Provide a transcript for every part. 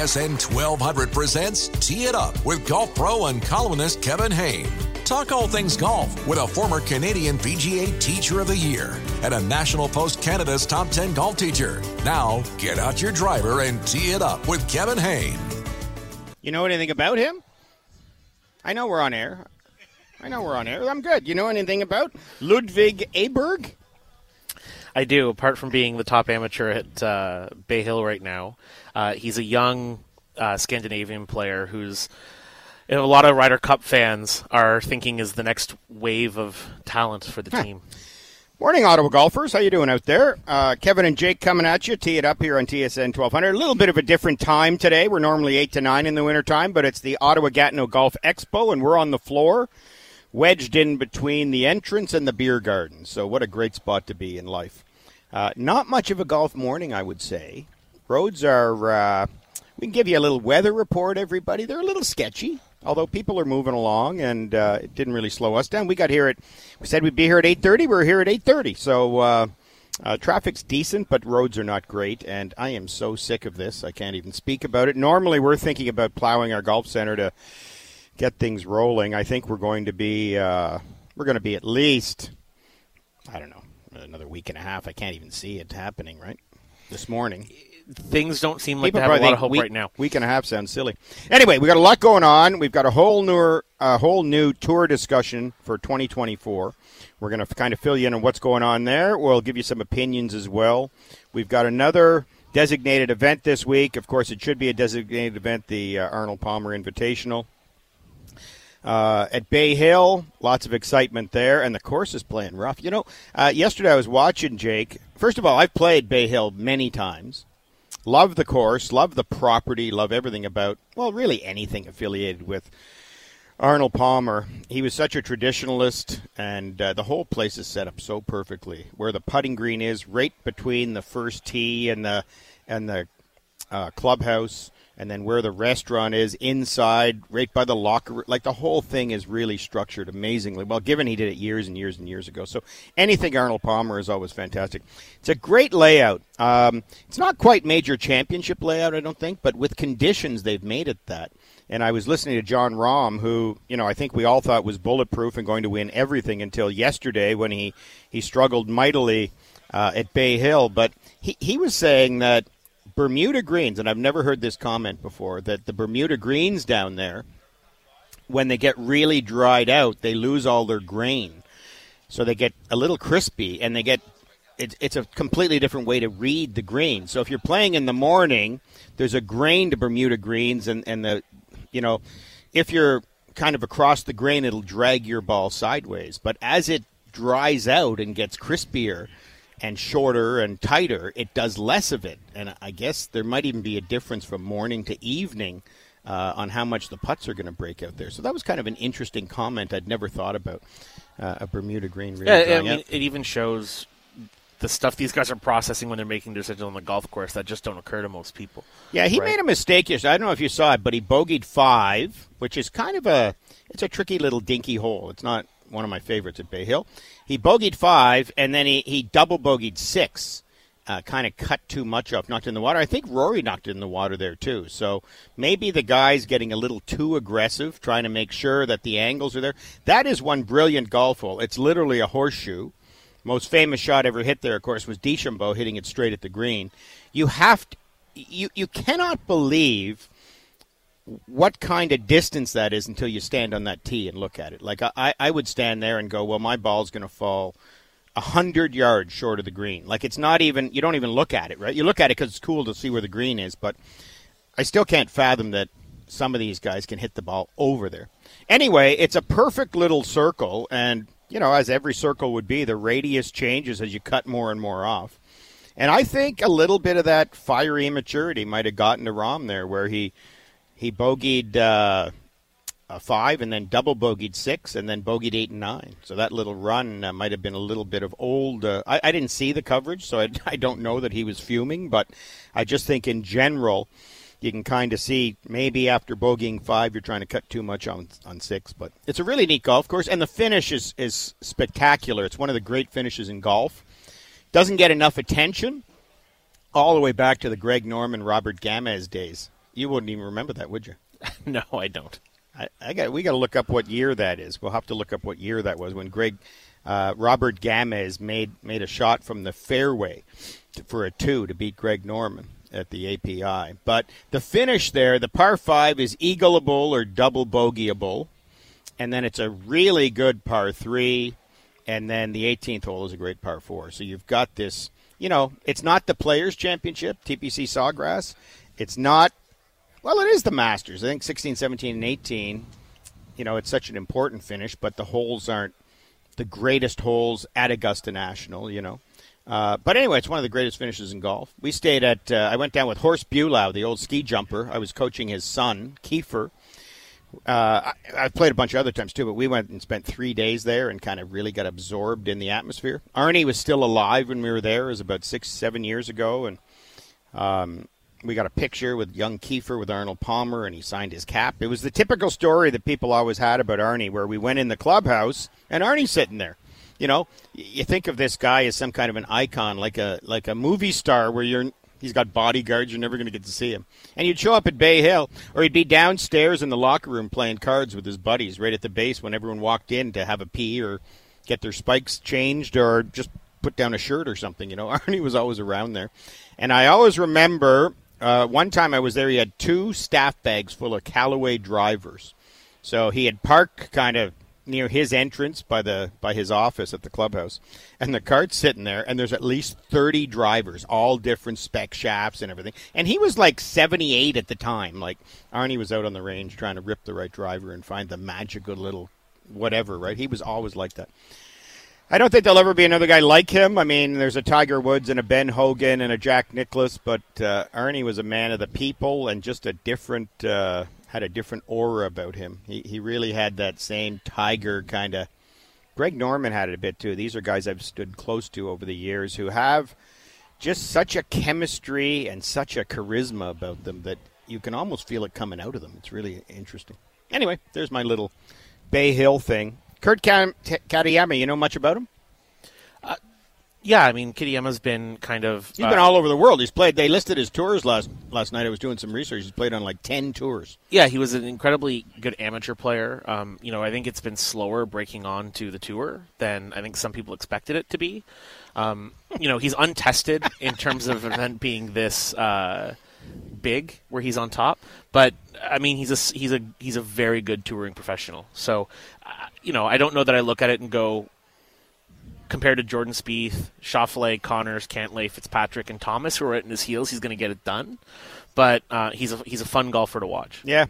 TSN 1200 presents Tee It Up with golf pro and columnist Kevin Hayne. Talk all things golf with a former Canadian PGA Teacher of the Year and a National Post Canada's top 10 golf teacher. Now, get out your driver and tee it up with Kevin Hayne. You know anything about him? I know we're on air. I know we're on air. I'm good. You know anything about Ludvig Aberg? I do. Apart from being the top amateur at uh, Bay Hill right now, uh, he's a young uh, Scandinavian player who's you know, a lot of Ryder Cup fans are thinking is the next wave of talent for the team. Morning, Ottawa golfers. How you doing out there? Uh, Kevin and Jake coming at you. Tee it up here on TSN 1200. A little bit of a different time today. We're normally 8 to 9 in the wintertime, but it's the Ottawa Gatineau Golf Expo, and we're on the floor, wedged in between the entrance and the beer garden. So what a great spot to be in life. Uh, not much of a golf morning, I would say. Roads are, uh, we can give you a little weather report, everybody. They're a little sketchy although people are moving along and uh, it didn't really slow us down. We got here at we said we'd be here at 8:30. We're here at 8:30. So uh, uh, traffic's decent, but roads are not great, and I am so sick of this. I can't even speak about it. Normally, we're thinking about plowing our golf center to get things rolling. I think we're going to be uh, we're going to be at least I don't know another week and a half. I can't even see it happening right this morning things don't seem like People they have a lot of hope week, right now. Week and a half sounds silly. Anyway, we got a lot going on. We've got a whole new, a whole new tour discussion for 2024. We're going to kind of fill you in on what's going on there. We'll give you some opinions as well. We've got another designated event this week. Of course, it should be a designated event, the uh, Arnold Palmer Invitational. Uh, at Bay Hill, lots of excitement there, and the course is playing rough. You know, uh, yesterday I was watching Jake. First of all, I've played Bay Hill many times. Love the course, love the property, love everything about, well, really anything affiliated with Arnold Palmer. He was such a traditionalist, and uh, the whole place is set up so perfectly. Where the putting green is, right between the first tee and the and the uh, clubhouse, and then where the restaurant is inside, right by the locker. Like the whole thing is really structured amazingly well. Given he did it years and years and years ago, so anything Arnold Palmer is always fantastic. It's a great layout. Um, it's not quite major championship layout, I don't think, but with conditions they've made it that. And I was listening to Jon Rahm, who you know I think we all thought was bulletproof and going to win everything until yesterday when he he struggled mightily uh, at Bay Hill. But he he was saying that Bermuda greens, and I've never heard this comment before, that the Bermuda greens down there, when they get really dried out, they lose all their grain. So they get a little crispy and they get it's, it's a completely different way to read the green. So if you're playing in the morning, there's a grain to Bermuda greens, and, and the, you know, if you're kind of across the grain, it'll drag your ball sideways. But as it dries out and gets crispier, and shorter and tighter, it does less of it. And I guess there might even be a difference from morning to evening uh, on how much the putts are going to break out there. So that was kind of an interesting comment I'd never thought about uh, a Bermuda green. Really yeah, I mean, it even shows the stuff these guys are processing when they're making decisions on the golf course that just don't occur to most people. Yeah, he right? made a mistake yesterday. I don't know if you saw it, but he bogeyed five, which is kind of a it's a tricky little dinky hole. It's not one of my favorites at Bay Hill. He bogeyed five, and then he, he double bogeyed six. Uh, kind of cut too much off, knocked in the water. I think Rory knocked in the water there too. So maybe the guy's getting a little too aggressive, trying to make sure that the angles are there. That is one brilliant golf hole. It's literally a horseshoe. Most famous shot ever hit there, of course, was DeChambeau hitting it straight at the green. You have to, you you cannot believe what kind of distance that is until you stand on that tee and look at it. Like I, I would stand there and go, well, my ball's going to fall a hundred yards short of the green. Like it's not even you don't even look at it, right? You look at it because it's cool to see where the green is, but I still can't fathom that some of these guys can hit the ball over there. Anyway, it's a perfect little circle, and you know, as every circle would be, the radius changes as you cut more and more off. And I think a little bit of that fiery immaturity might have gotten to Rahm there, where he he bogeyed uh, five and then double bogeyed six and then bogeyed eight and nine. So that little run uh, might have been a little bit of old. Uh, I, I, didn't see the coverage, so I, I, don't know that he was fuming, but I just think in general, you can kind of see maybe after bogeying five, you're trying to cut too much on on six. But it's a really neat golf course, and the finish is is spectacular. It's one of the great finishes in golf. Doesn't get enough attention, all the way back to the Greg Norman, Robert Gamez days You wouldn't even remember that, would you? no, I don't. I, I got. We got to look up what year that is. We'll have to look up what year that was when Greg uh, Robert Gamez made made a shot from the fairway to, for a two to beat Greg Norman at the API. But the finish there, the par five is eagleable or double bogeyable, and then it's a really good par three, and then the 18th hole is a great par four. So you've got this. You know, it's not the Players Championship, TPC Sawgrass. It's not well, it is the Masters. I think 16, 17, and 18. You know, it's such an important finish, but the holes aren't the greatest holes at Augusta National. You know, uh, but anyway, it's one of the greatest finishes in golf. We stayed at. Uh, I went down with Horst Bulau, the old ski jumper. I was coaching his son, Kiefer. Uh, I, have played a bunch of other times too, but we went and spent three days there and kind of really got absorbed in the atmosphere. Arnie was still alive when we were there. It was about six, seven years ago, and um, we got a picture with young Kiefer with Arnold Palmer, and he signed his cap. It was the typical story that people always had about Arnie, where we went in the clubhouse and Arnie's sitting there. You know, you think of this guy as some kind of an icon, like a like a movie star, where you're he's got bodyguards, you're never going to get to see him. And you'd show up at Bay Hill, or he'd be downstairs in the locker room playing cards with his buddies, right at the base when everyone walked in to have a pee or get their spikes changed or just put down a shirt or something. You know, Arnie was always around there. And I always remember uh, one time I was there, he had two staff bags full of Callaway drivers. So he had parked kind of near his entrance by the by his office at the clubhouse, and the cart's sitting there, and there's at least thirty drivers, all different spec shafts and everything. And he was like seventy eight at the time. Like Arnie was out on the range trying to rip the right driver and find the magical little whatever. Right? He was always like that. I don't think there'll ever be another guy like him. I mean, there's a Tiger Woods and a Ben Hogan and a Jack Nicklaus, but uh, Arnie was a man of the people and just a different, uh, had a different aura about him. He he really had that same Tiger kind of. Greg Norman had it a bit too. These are guys I've stood close to over the years who have just such a chemistry and such a charisma about them that you can almost feel it coming out of them. It's really interesting. Anyway, there's my little Bay Hill thing. Kurt Kitayama, you know much about him? Uh, yeah, I mean, Kitayama's been kind of. He's uh, been all over the world. He's played. They listed his tours last last night. I was doing some research. He's played on like ten tours. Yeah, he was an incredibly good amateur player. Um, you know, I think it's been slower breaking on to the tour than I think some people expected it to be. Um, you know, he's untested in terms of event being this. Uh, big where he's on top, but I mean he's a he's a he's a very good touring professional. So you know, I don't know that I look at it and go compared to Jordan Spieth, Schauffele, Conners, Cantlay, Fitzpatrick, and Thomas, who are at his heels, he's going to get it done. But uh, he's a he's a fun golfer to watch. Yeah,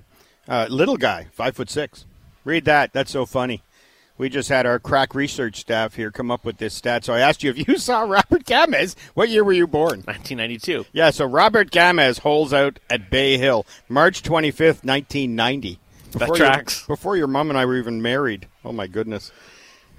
uh, little guy, five foot six. Read that. That's so funny. We just had our crack research staff here come up with this stat. So I asked you if you saw Robert Gamez. What year were you born? 1992. Yeah, so Robert Gamez holes out at Bay Hill, March 25th, 1990. Before that tracks. Your, before your mom and I were even married. Oh my goodness.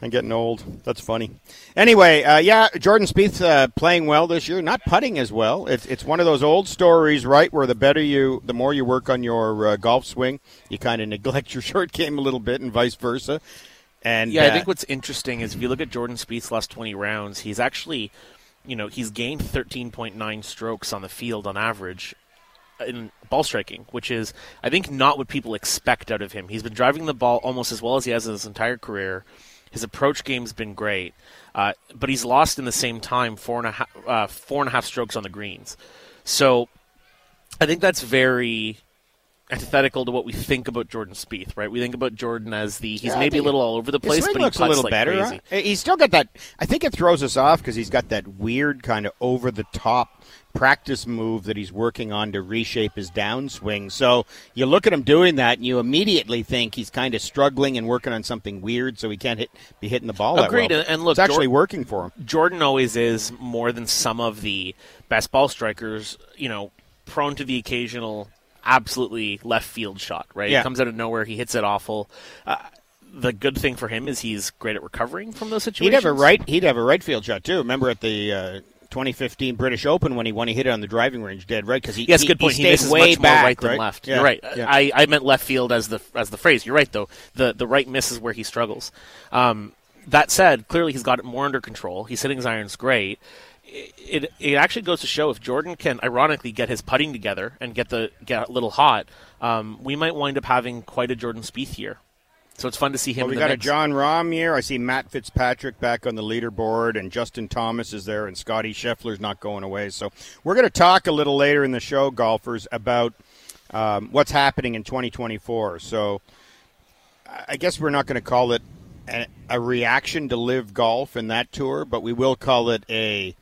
I'm getting old. That's funny. Anyway, uh, yeah, Jordan Spieth uh, playing well this year, not putting as well. It's it's one of those old stories, right? Where the better you, the more you work on your uh, golf swing, you kind of neglect your short game a little bit, and vice versa. And yeah, I think what's interesting is if you look at Jordan Spieth's last 20 rounds, he's actually, you know, he's gained 13.9 strokes on the field on average, in ball striking, which is I think not what people expect out of him. He's been driving the ball almost as well as he has in his entire career. His approach game's been great, uh, but he's lost in the same time four and a half uh, four and a half strokes on the greens. So I think that's very antithetical to what we think about Jordan Spieth, right? We think about Jordan as the he's yeah, maybe a little all over the place, but he looks a little like better. Crazy. He's still got that. I think it throws us off because he's got that weird kind of over the top practice move that he's working on to reshape his downswing. So you look at him doing that, and you immediately think he's kind of struggling and working on something weird, so he can't hit, be hitting the ball. Agreed. Well. And look, it's actually Jordan, working for him. Jordan always is more than some of the best ball strikers. You know, prone to the occasional absolutely left field shot. Right, yeah. it comes out of nowhere. He hits it awful. Uh, the good thing for him is he's great at recovering from those situations. He'd have a right. He'd have a right field shot too. Remember at the uh, 2015 British Open when he won, he hit it on the driving range dead right because he yes, he, good point. He, he misses way much back, more right than than left. Yeah. You're right. Yeah. I, I meant left field as the as the phrase. You're right though. The the right misses where he struggles. Um, that said, clearly he's got it more under control. He's hitting his irons great. It it actually goes to show if Jordan can ironically get his putting together and get the get a little hot, um, we might wind up having quite a Jordan Spieth year. So it's fun to see him. Well, we got the a. Jon Rahm year. I see Matt Fitzpatrick back on the leaderboard, and Justin Thomas is there, and Scotty Scheffler's not going away. So we're going to talk a little later in the show, golfers, about um, what's happening in 2024. So I guess we're not going to call it a, a reaction to live golf in that tour, but we will call it a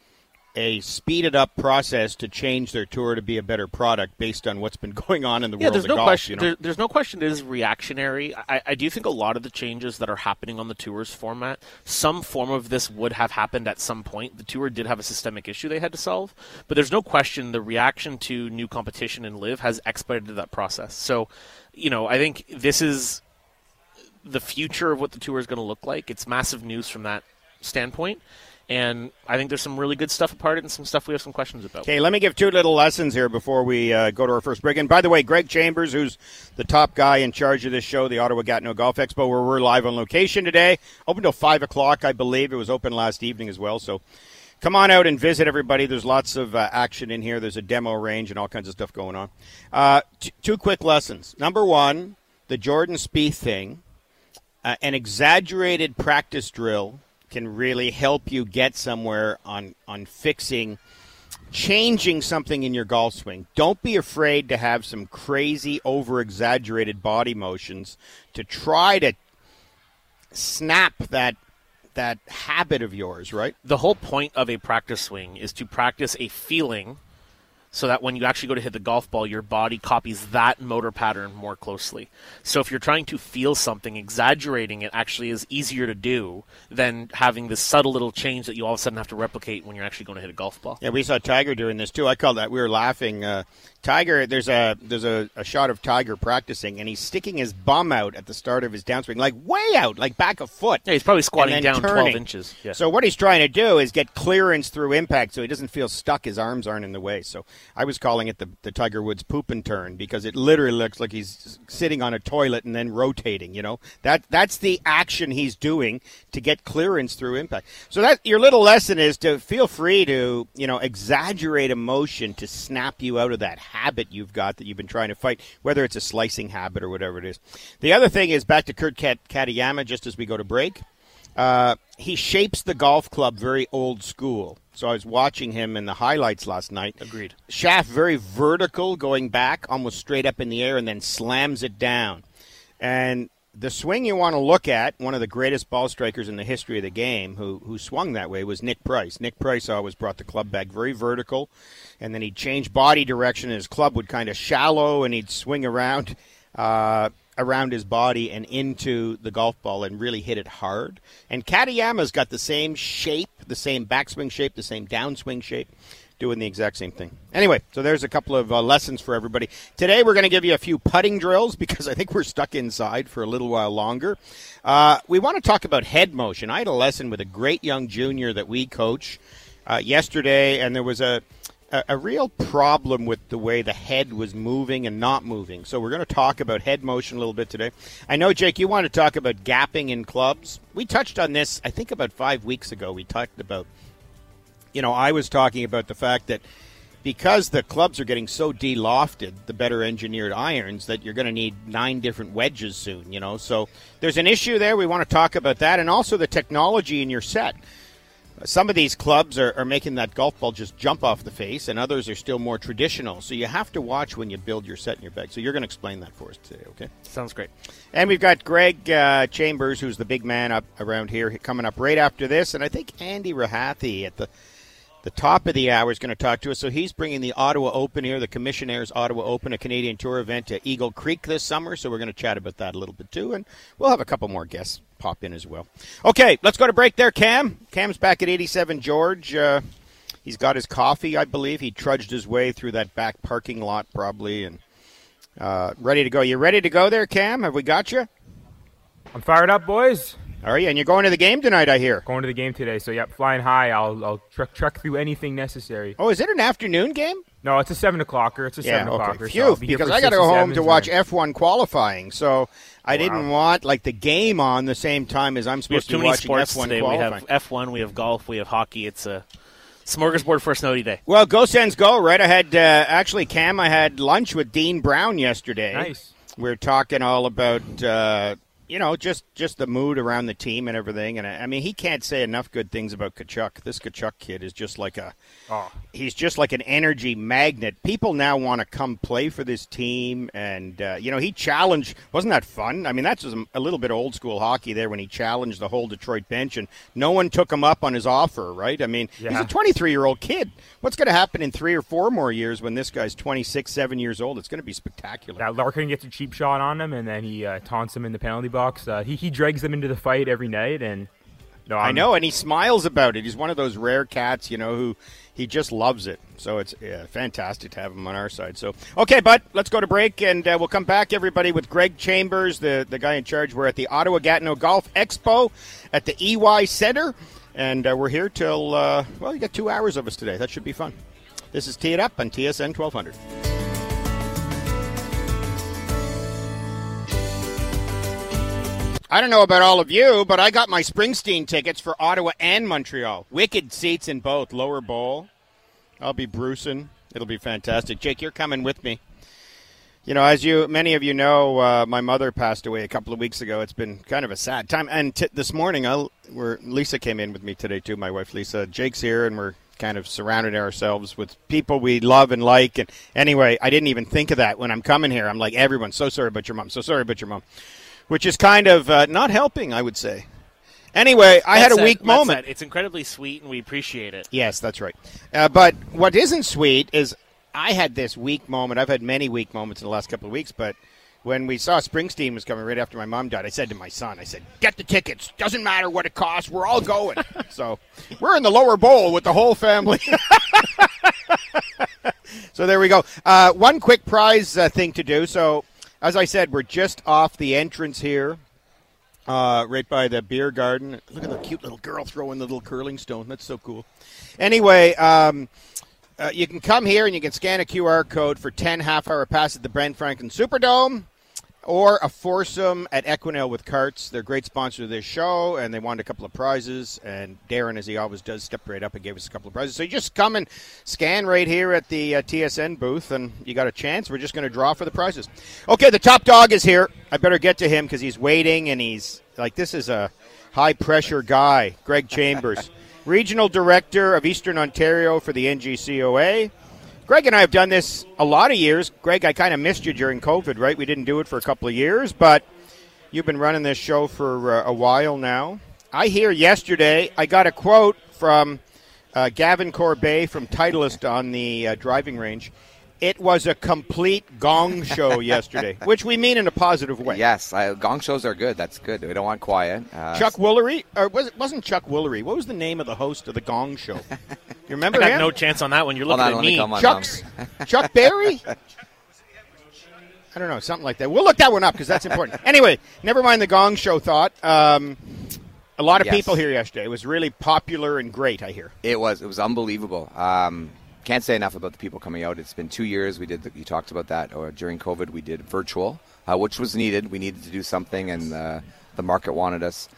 a speeded up process to change their tour to be a better product based on what's been going on in the Yeah, world there's of no golf. question. you know? there, there's no question. It is reactionary. I, I do think a lot of the changes that are happening on the tours format, some form of this would have happened at some point. The tour did have a systemic issue they had to solve, but there's no question the reaction to new competition in live has expedited that process. So, you know, I think this is the future of what the tour is going to look like. It's massive news from that standpoint. And I think there's some really good stuff apart and some stuff we have some questions about. Okay, let me give two little lessons here before we uh, go to our first break. And by the way, Greg Chambers, who's the top guy in charge of this show, the Ottawa Gatineau Golf Expo, where we're live on location today. Open till 5 o'clock, I believe. It was open last evening as well. So come on out and visit everybody. There's lots of uh, action in here. There's a demo range and all kinds of stuff going on. Uh, t- two quick lessons. Number one, the Jordan Spieth thing. Uh, an exaggerated practice drill can really help you get somewhere on on fixing changing something in your golf swing. Don't be afraid to have some crazy over exaggerated body motions to try to snap that that habit of yours, right? the whole point of a practice swing is to practice a feeling so that when you actually go to hit the golf ball, your body copies that motor pattern more closely. So if you're trying to feel something, exaggerating it actually is easier to do than having this subtle little change that you all of a sudden have to replicate when you're actually going to hit a golf ball. Yeah, we saw Tiger doing this too. I call that. We were laughing. Uh, Tiger, there's a there's a, a shot of Tiger practicing, and he's sticking his bum out at the start of his downswing, like way out, like back a foot. Yeah, he's probably squatting down turning. 12 inches. Yeah. So what he's trying to do is get clearance through impact, so he doesn't feel stuck. His arms aren't in the way. So I was calling it the, the Tiger Woods poop and turn because it literally looks like he's sitting on a toilet and then rotating. You know that that's the action he's doing to get clearance through impact. So that your little lesson is to feel free to you know exaggerate emotion to snap you out of that habit you've got that you've been trying to fight, whether it's a slicing habit or whatever it is. The other thing is back to Kurt Kat- Kitayama just as we go to break. Uh, he shapes the golf club very old school. So I was watching him in the highlights last night. Agreed. Shaft very vertical, going back almost straight up in the air, and then slams it down. And the swing you want to look at, one of the greatest ball strikers in the history of the game, who who swung that way, was Nick Price. Nick Price always brought the club back very vertical, and then he'd change body direction, and his club would kind of shallow, and he'd swing around. Uh, around his body and into the golf ball and really hit it hard. And Kitayama's got the same shape, the same backswing shape, the same downswing shape, doing the exact same thing. Anyway, so there's a couple of uh, lessons for everybody. Today we're going to give you a few putting drills because I think we're stuck inside for a little while longer. Uh, we want to talk about head motion. I had a lesson with a great young junior that we coach uh, yesterday, and there was a a, a real problem with the way the head was moving and not moving. So we're going to talk about head motion a little bit today. I know, Jake, you want to talk about gapping in clubs. We touched on this, I think, about five weeks ago. We talked about, you know, I was talking about the fact that because the clubs are getting so de-lofted, the better engineered irons, that you're going to need nine different wedges soon, you know. So there's an issue there. We want to talk about that and also the technology in your set some of these clubs are, are, making that golf ball just jump off the face, and others are still more traditional. So you have to watch when you build your set in your bag. So you're going to explain that for us today, okay? Sounds great. And we've got Greg uh, Chambers, who's the big man up around here, coming up right after this, and I think Andy Rahathi at the the top of the hour is going to talk to us. So he's bringing the Ottawa Open here, the Commissionaires Ottawa Open, a Canadian Tour event to Eagle Creek this summer. So we're going to chat about that a little bit too, and we'll have a couple more guests pop in as well. Okay, let's go to break there, Cam. Cam's back at 87 George. Uh, he's got his coffee, I believe. He trudged his way through that back parking lot probably, and uh, ready to go. You ready to go there, Cam? Have we got you? I'm fired up, boys. Are you? And you're going to the game tonight, I hear. Going to the game today, so yep, flying high. I'll I'll truck truck through anything necessary. Oh, is it an afternoon game? No, it's a seven o'clocker. It's a yeah, seven okay. o'clocker. Phew, so be because I got to go home to watch F1 qualifying, so I Wow. didn't want like the game on the same time as I'm supposed to be watching sports F1 today. qualifying. We have F1, we have golf, we have hockey. It's a Smorgasbord for a snowy day. Well, go Sens go, right? I had, uh, actually, Cam, I had lunch with Dean Brown yesterday. Nice. We are talking all about, uh, you know, just, just the mood around the team and everything. And I, I mean, he can't say enough good things about Tkachuk. This Tkachuk kid is just like a, Oh, he's just like an energy magnet. People now want to come play for this team, and uh, you know he challenged. Wasn't that fun? I mean, that's a little bit of old school hockey there when he challenged the whole Detroit bench, and no one took him up on his offer. Right? I mean, he's a 23 year old kid. What's going to happen in three or four more years when this guy's 26, seven years old? It's going to be spectacular. that Larkin gets a cheap shot on him, and then he uh, taunts him in the penalty box. Uh, he he drags them into the fight every night, and no, I I'm- know, and he smiles about it. He's one of those rare cats, you know, who he just loves it. So it's yeah, fantastic to have him on our side. So okay, but let's go to break, and uh, we'll come back, everybody, with Greg Chambers, the the guy in charge. We're at the Ottawa Gatineau Golf Expo at the EY Center, and uh, we're here till uh, well, you got two hours of us today. That should be fun. This is Tee It Up on TSN 1200. I don't know about all of you, but I got my Springsteen tickets for Ottawa and Montreal. Wicked seats in both, lower bowl. I'll be bruising. It'll be fantastic. Jake, you're coming with me. You know, as you many of you know, uh, my mother passed away a couple of weeks ago. It's been kind of a sad time. And t- this morning, I'll, we're, Lisa came in with me today too. My wife Lisa. Jake's here, and we're kind of surrounded ourselves with people we love and like. And anyway, I didn't even think of that when I'm coming here. I'm like, everyone's so sorry about your mom. So sorry about your mom, which is kind of uh, not helping, I would say. Anyway, I had a weak that moment. said, It's incredibly sweet, and we appreciate it. Yes, that's right. Uh, but what isn't sweet is I had this weak moment. I've had many weak moments in the last couple of weeks, but when we saw Springsteen was coming right after my mom died, I said to my son, I said, "Get the tickets. Doesn't matter what it costs. We're all going." so we're in the lower bowl with the whole family. so there we go. Uh, one quick prize uh, thing to do. So as I said, we're just off the entrance here. Uh, right by the beer garden. Look at the cute little girl throwing the little curling stone. That's so cool. Anyway, um, uh, you can come here and you can scan a QR code for 10 half hour passes at the Brent Franklin Superdome or a foursome at Equinelle with Carts. They're great sponsor of this show, and they won a couple of prizes. And Darren, as he always does, stepped right up and gave us a couple of prizes. So you just come and scan right here at the uh, TSN booth, and you got a chance. We're just going to draw for the prizes. Okay, the top dog is here. I better get to him because he's waiting, and he's like, this is a high pressure guy, Greg Chambers, Regional Director of Eastern Ontario for the NGCOA. Greg and I have done this a lot of years. Greg, I kind of missed you during COVID, right? We didn't do it for a couple of years, but you've been running this show for uh, a while now. I hear yesterday I got a quote from uh, Gavin Corbet from Titleist on the uh, driving range. It was a complete gong show yesterday, which we mean in a positive way. Yes, I, gong shows are good. That's good. We don't want quiet. Uh, Chuck Woolery, or was it wasn't Chuck Woolery? What was the name of the host of the Gong Show? You remember I got him? no chance on that one. You're looking on, at me me. call my Chuck's Chuck Berry. I don't know, something like that. We'll look that one up because that's important. anyway, never mind the Gong Show. Thought um, a lot of Yes. people here yesterday. It was really popular and great. I hear. It was it was unbelievable. Um, can't say enough about the people coming out. It's been two years. We did. The, you talked about that. Or during COVID, we did virtual, uh, which was needed. We needed to do something, and uh, the market wanted us.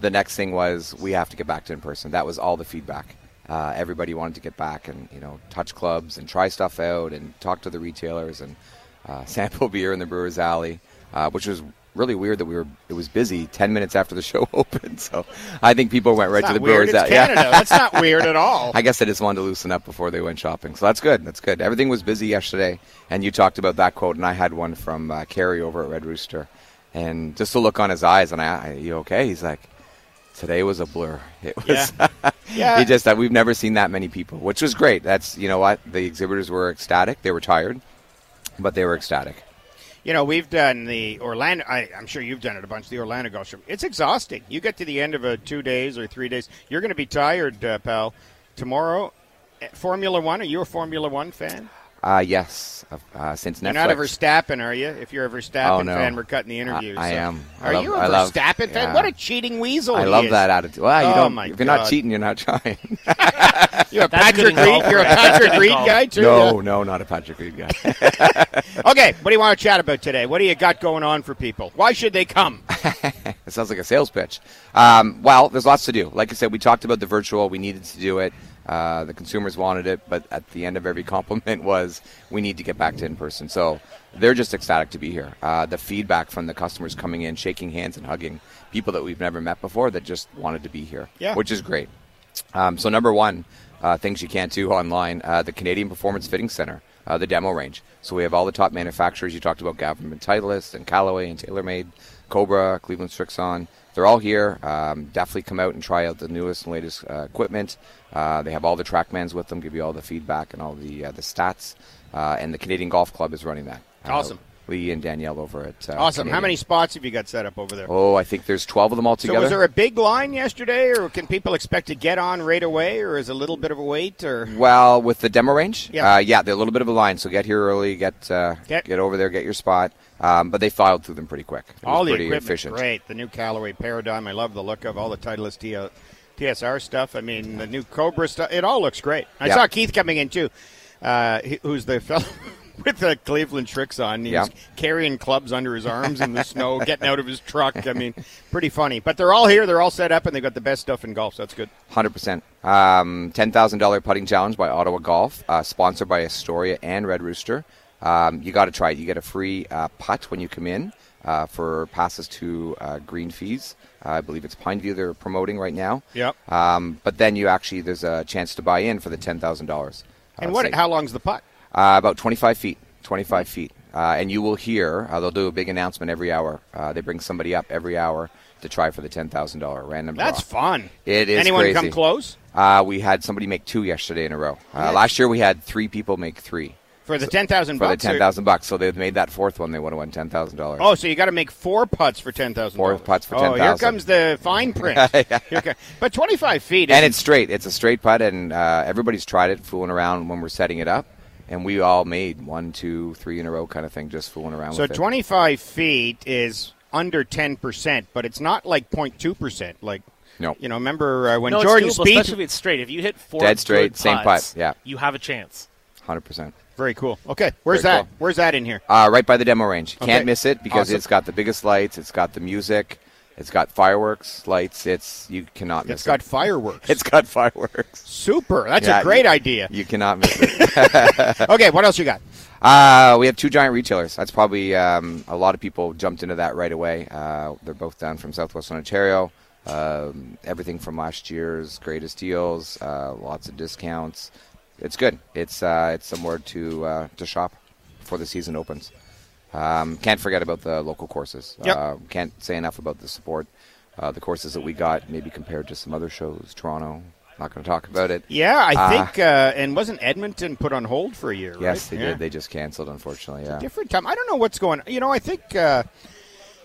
The next thing was we have to get back to in person. That was all the feedback. Uh, everybody wanted to get back and you know touch clubs and try stuff out and talk to the retailers and uh, sample beer in the Brewers Alley, uh, which was really weird that we were it was busy 10 minutes after the show opened so i think people went right to the weird. brewers It's Alley. Yeah. That's not weird at all. I guess I just wanted to loosen up before they went shopping. So that's good. That's good. Everything was busy yesterday, and you talked about that quote, and I had one from uh, Carrie over at Red Rooster, and just the look on his eyes, and I, I you okay? He's like, today was a blur. It was. Yeah. he just that we've never seen that many people, which was great. That's you know what the exhibitors were ecstatic. They were tired, but they were ecstatic. You know, we've done the Orlando. I, I'm sure you've done it a bunch. The Orlando Golf Show. It's exhausting. You get to the end of a two days or three days, you're going to be tired, uh, pal. Tomorrow, eh, Formula One. Are you a Formula One fan? Uh, yes, uh, since You're Netflix. not a Verstappen, are you? If you're a Verstappen Oh, no. fan, we're cutting the interviews. I so- am. I Are love- you a I love- Verstappen fan? yeah. What a cheating weasel! I he love is. that attitude. Well, you Oh, don't. my if you're not cheating, you're not trying. You're a Patrick Reed. You're a Patrick Reed guy too. no, no, not a Patrick Reed guy. Okay, what do you want to chat about today? What do you got going on for people? Why should they come? It sounds like a sales pitch. Um, well, there's lots to do. Like I said, we talked about the virtual. We needed to do it. Uh, the consumers wanted it, but at the end of every compliment was, "We need to get back to in person." So they're just ecstatic to be here. Uh, the feedback from the customers coming in, shaking hands and hugging people that we've never met before that just wanted to be here, Yeah. which is great. Um, so number one, uh, things you can't do online, uh, the Canadian Performance Fitting Center, uh, the demo range. So we have all the top manufacturers. You talked about Government Titleist and Callaway and TaylorMade, Cobra, Cleveland Srixon. They're all here. Um, definitely come out and try out the newest and latest uh, equipment. Uh, they have all the TrackMans with them, give you all the feedback and all the uh, the stats. Uh, and the Canadian Golf Club is running that. Awesome. Lee and Danielle over at uh, Awesome. How many spots have you got set up over there? Oh, I think there's 12 of them all together. so was there a big line yesterday, or can people expect to get on right away, or is it a little bit of a wait? Or Well, with the demo range, Yeah. uh, yeah, they're a little bit of a line. So get here early, get uh, Get- get over there, get your spot. Um, but they filed through them pretty quick. It all the pretty equipment, efficient. great. The new Callaway Paradigm, I love the look of all the Titleist T- TSR stuff. I mean, the new Cobra stuff. It all looks great. I Yeah. saw Keith coming in too, uh, who's the fellow with the Cleveland Srixon. He's Yeah. carrying clubs under his arms in the snow, getting out of his truck. I mean, pretty funny. But they're all here. They're all set up, and they've got the best stuff in golf. So that's good. Hundred percent. Um, Ten thousand dollar putting challenge by Ottawa Golf, uh, sponsored by Astoria and Red Rooster. Um, you got to try it. You get a free uh, putt when you come in uh, for passes to uh, green fees. Uh, I believe it's Pineview they're promoting right now. Yep. Um, but then you actually there's a chance to buy in for the ten thousand dollars. And what? How long's the putt? Uh, about 25 feet. 25 feet. Uh, and you will hear, uh, they'll do a big announcement every hour. Uh, they bring somebody up every hour to try for the $10,000 random That's draw. fun. It is Anyone crazy. come close Uh, we had somebody make two yesterday in a row. Uh, Yeah. Last year we had three people make three for the ten thousand for the 10000 bucks. So they've made that fourth one. They would have won $10,000. Oh, so you got to make four putts for ten thousand. Four putts for ten thousand. Oh, here comes the fine print. But twenty-five feet. and it's straight. It's a straight putt, and uh, everybody's tried it, fooling around when we're setting it up. And we all made one, two, three in a row kind of thing, just fooling around so with it. twenty-five feet is under ten percent, but it's not like 0.2 percent. Like No. you know, remember uh, when no, Jordan it's doable, Spieth? especially if it's straight. If you hit four Dead straight, good same putt, yeah. you have a chance. 100%. Very cool. Okay, where's Very that? cool. Where's that in here? Uh, right by the demo range. Okay. Can't miss it because Awesome. it's got the biggest lights. It's got the music. It's got fireworks, lights. It's you cannot miss It's got it. fireworks. It's got fireworks. super. That's Yeah, a great you- idea. You cannot miss it. okay, what else you got? uh, we have two giant retailers. That's probably um, a lot of people jumped into that right away. Uh, they're both down from Southwestern Ontario. Um, everything from last year's greatest deals, uh, lots of discounts. It's good. It's uh, it's somewhere to uh, to shop before the season opens. Um, can't forget about the local courses. Yep. Uh, can't say enough about the support. Uh, the courses that we got, maybe compared to some other shows, Toronto. Not going to talk about it. Yeah, I Uh, think, uh, and wasn't Edmonton put on hold for a year? Yes, right? they Yeah. did. They just canceled, unfortunately. Yeah. different time. I don't know what's going. You know, I think.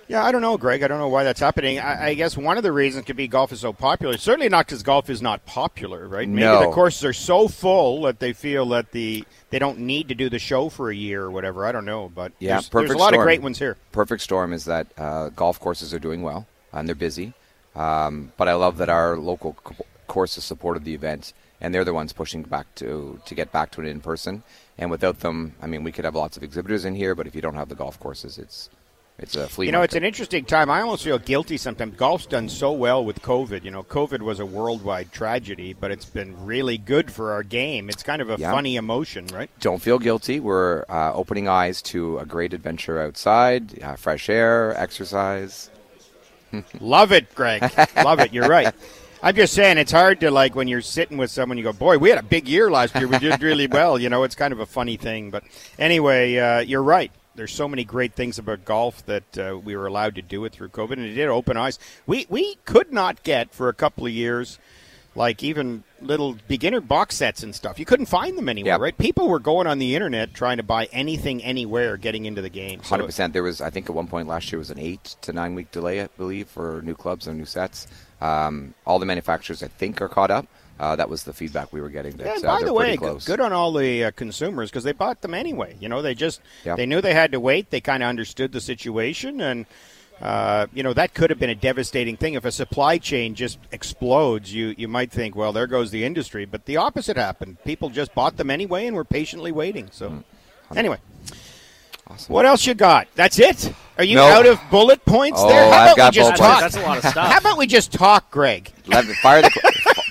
Yeah, I don't know, Greg. I don't know why that's happening. I, I guess one of the reasons could be golf is so popular. Certainly not because golf is not popular, right? Maybe No. the courses are so full that they feel that the they don't need to do the show for a year or whatever. I don't know, but Yeah, there's, there's a lot storm. of great ones here. perfect storm is that uh, golf courses are doing well and they're busy. Um, but I love that our local co- courses supported the event, and they're the ones pushing back to to get back to it in person. And without them, I mean, we could have lots of exhibitors in here, but if you don't have the golf courses, it's it's a flea You know, it's an interesting time. I almost feel guilty sometimes. Golf's done so well with COVID. You know, COVID was a worldwide tragedy, but it's been really good for our game. It's kind of a Yeah. funny emotion, right? Don't feel guilty. We're uh, opening eyes to a great adventure outside, uh, fresh air, exercise. Love it, Greg. Love it. You're right. I'm just saying it's hard to like when you're sitting with someone. You go, boy, we had a big year last year. We did really well. You know, it's kind of a funny thing. But anyway, uh, you're right. There's so many great things about golf that uh, we were allowed to do it through COVID, and it did open eyes. We we could not get for a couple of years, like even little beginner box sets and stuff. You couldn't find them anywhere, Yep. right? People were going on the internet trying to buy anything, anywhere, getting into the game. So- Hundred percent. There was, I think, at one point last year was an eight to nine week delay, I believe, for new clubs and new sets. Um, all the manufacturers, I think, are caught up. Uh, that was the feedback we were getting. That Yeah, and uh, by the way, good, on all the uh, consumers because they bought them anyway. You know, they just Yeah. they knew they had to wait. They kind of understood the situation, and uh, you know that could have been a devastating thing if a supply chain just explodes. You you might think, well, there goes the industry, but the opposite happened. People just bought them anyway and were patiently waiting. So, Mm-hmm. anyway, Awesome. what else you got? That's it. Are you No. out of bullet points there? Oh, How I've about got we just bullet talk? points. That's a lot of stuff. How about we just talk, Greg? Let me- fire the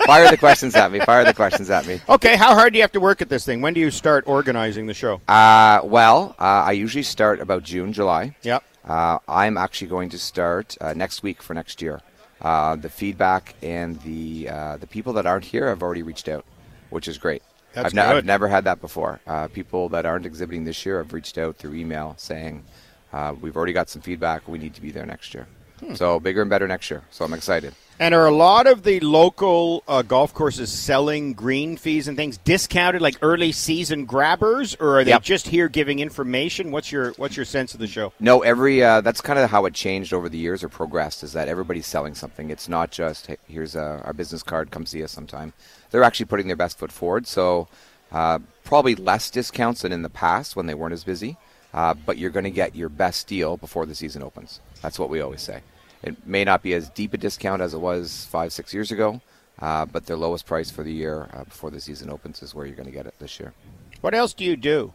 fire the questions at me. Fire the questions at me. Okay, how hard do you have to work at this thing? When do you start organizing the show? Uh, well, uh, I usually start about June, July. Yep. Uh, I'm actually going to start uh, next week for next year. Uh, the feedback and the uh, the people that aren't here have already reached out, which is great. That's I've, ne-. I've never had that before. Uh, people that aren't exhibiting this year have reached out through email saying, uh, "We've already got some feedback. We need to be there next year." Hmm. So bigger and better next year. So I'm excited. And are a lot of the local uh, golf courses selling green fees and things discounted, like early season grabbers, or are they Yep. just here giving information? What's your What's your sense of the show? No, every uh, that's kind of how it changed over the years or progressed. Is that everybody's selling something? It's not just hey, here's uh, our business card, come see us sometime. They're actually putting their best foot forward. So uh, probably less discounts than in the past when they weren't as busy. Uh, but you're going to get your best deal before the season opens. That's what we always say. It may not be as deep a discount as it was five, six years ago, uh, but their lowest price for the year uh, before the season opens is where you're going to get it this year. What else do you do?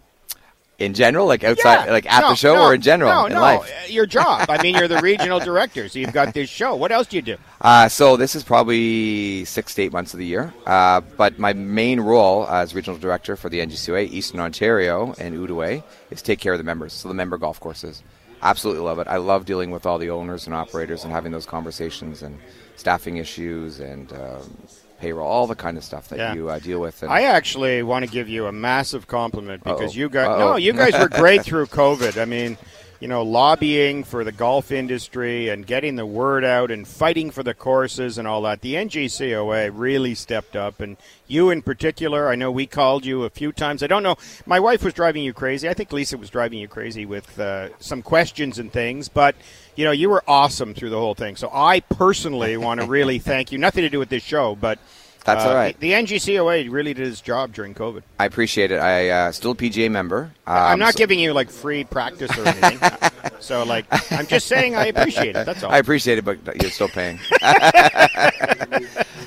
In general, like outside, Yeah. like at No, the show no, or in general No, in no, life. your job. I mean, you're the regional director, so you've got this show. What else do you do? Uh, so this is probably six to eight months of the year. Uh, but my main role as regional director for the NGCOA, Eastern Ontario and Outaouais, is take care of the members, so the member golf courses. Absolutely love it. I love dealing with all the owners and operators and having those conversations and staffing issues and um, payroll, all the kind of stuff that Yeah. you uh, deal with. And I actually want to give you a massive compliment because Uh-oh. you guys Uh-oh. no, you guys were great through COVID. I mean, you know, lobbying for the golf industry and getting the word out and fighting for the courses and all that. The NGCOA really stepped up, and you in particular. I know we called you a few times. I don't know. My wife was driving you crazy. I think Lisa was driving you crazy with uh, some questions and things, but. You know, you were awesome through the whole thing. So I personally want to really thank you. Nothing to do with this show, but That's uh, all right. The NGCOA really did its job during COVID. I appreciate it. I uh, still a PGA member. Um, I'm not so- giving you like free practice or anything. so like, I'm just saying I appreciate it. That's all. I appreciate it, but you're still paying.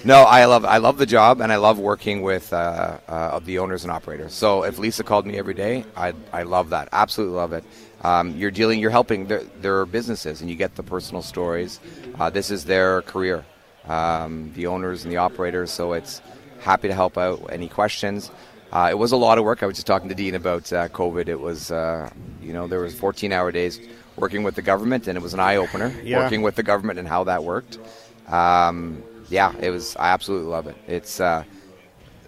no, I love I love the job, and I love working with uh, uh, the owners and operators. So if Lisa called me every day, I I love that. Absolutely love it. Um, you're dealing, you're helping their, their businesses, and you get the personal stories. Uh, this is their career, um, the owners and the operators. So it's happy to help out. Any questions? Uh, it was a lot of work. I was just talking to Dean about uh, COVID. It was, uh, you know, there was 14-hour days working with the government, and it was an eye opener Yeah. working with the government and how that worked. Um, yeah, it was. I absolutely love it. It's uh,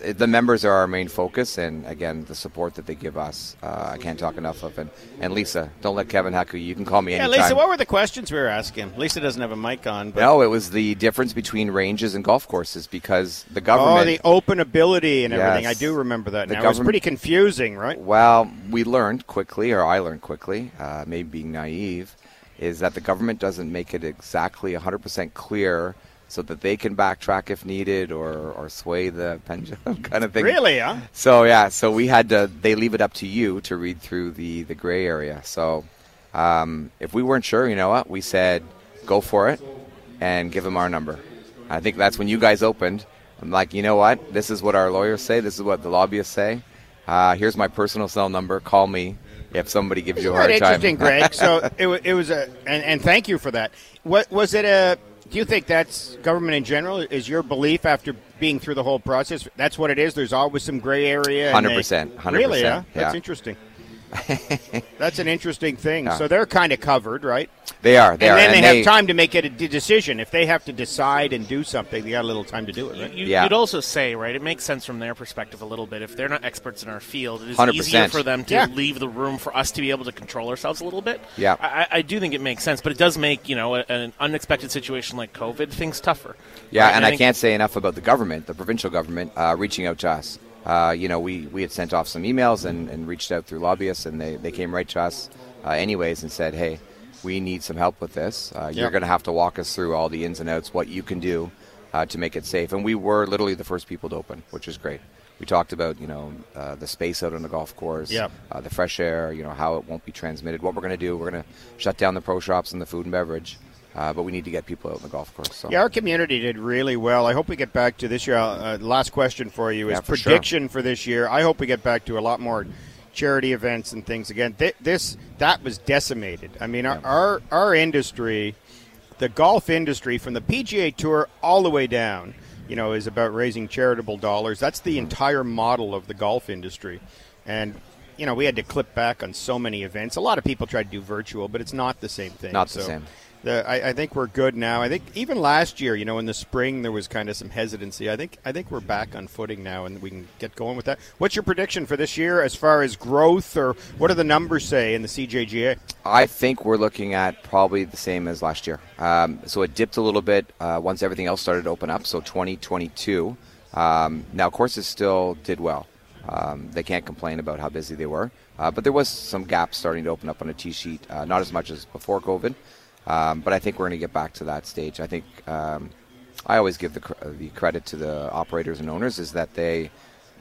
the members are our main focus, and again, the support that they give us, uh, I can't talk enough of. And, and Lisa, don't let Kevin heckle you. You can call me yeah, anytime. Lisa, what were the questions we were asking? Lisa doesn't have a mic on. But no, it was the difference between ranges and golf courses because the government. oh, the open ability and everything. I do remember that The now. It was pretty confusing, right? Well, we learned quickly, or I learned quickly, uh, maybe being naive, is that the government doesn't make it exactly 100% clear so that they can backtrack if needed or, or sway the pendulum kind of thing. Really, huh? So, yeah, so we had to, they leave it up to you to read through the, the gray area. So, um, if we weren't sure, you know what, we said, go for it and give them our number. I think that's when you guys opened. I'm like, you know what? This is what our lawyers say. This is what the lobbyists say. Uh, here's my personal cell number. Call me if somebody gives you a hard Quite time. interesting, Greg. So it, it was a, and, and thank you for that. What was it a? Do you think that's government in general? Is your belief after being through the whole process? That's what it is. There's always some gray area. 100%, 100%, Really? Yeah? That's interesting. that's an interesting thing. Yeah. So they're kind of covered, right? They are. They and are. then and they, they have time to make it a d- decision. If they have to decide and do something, they got a little time to do it, right? You, Yeah. You'd also say, right, it makes sense from their perspective a little bit. If they're not experts in our field, it is 100%. easier for them to Yeah. leave the room for us to be able to control ourselves a little bit. Yeah. I, I- I do think it makes sense, but it does make, you know, a, an unexpected situation like COVID things tougher. Yeah, Right? and I think- can't say enough about the government, the provincial government, uh, reaching out to us. Uh, you know, we, we had sent off some emails and, and reached out through lobbyists, and they, they came right to us uh, anyways and said, hey, we need some help with this. Uh. You're going to have to walk us through all the ins and outs, what you can do uh, to make it safe. And we were literally the first people to open, which is great. We talked about, you know, uh, the space out on the golf course, Yeah. uh, the fresh air, you know, how it won't be transmitted. What we're going to do, we're going to shut down the pro shops and the food and beverage, uh, but we need to get people out on the golf course. So. Yeah, our community did really well. I hope we get back to this year. Uh, last question for you is Yeah, for sure. prediction for this year. I hope we get back to a lot more charity events and things again. Th- this that was decimated. I mean, our, Yeah. our our industry, the golf industry, from the PGA Tour all the way down, you know, is about raising charitable dollars. That's the entire model of the golf industry, and you know, we had to clip back on so many events. A lot of people tried to do virtual, but it's not the same thing. Not the So same. The, I, I think we're good now. I think even last year, you know, in the spring there was kind of some hesitancy. I think I think we're back on footing now, and we can get going with that. What's your prediction for this year as far as growth, or what do the numbers say in the CJGA? I think we're looking at probably the same as last year. Um, so it dipped a little bit uh, once everything else started to open up. So 2022. Um, now courses still did well. Um, they can't complain about how busy they were, uh, but there was some gaps starting to open up on a tee sheet. Uh, not as much as before COVID, um, but I think we're going to get back to that stage. I think um, I always give the, cr- the credit to the operators and owners is that they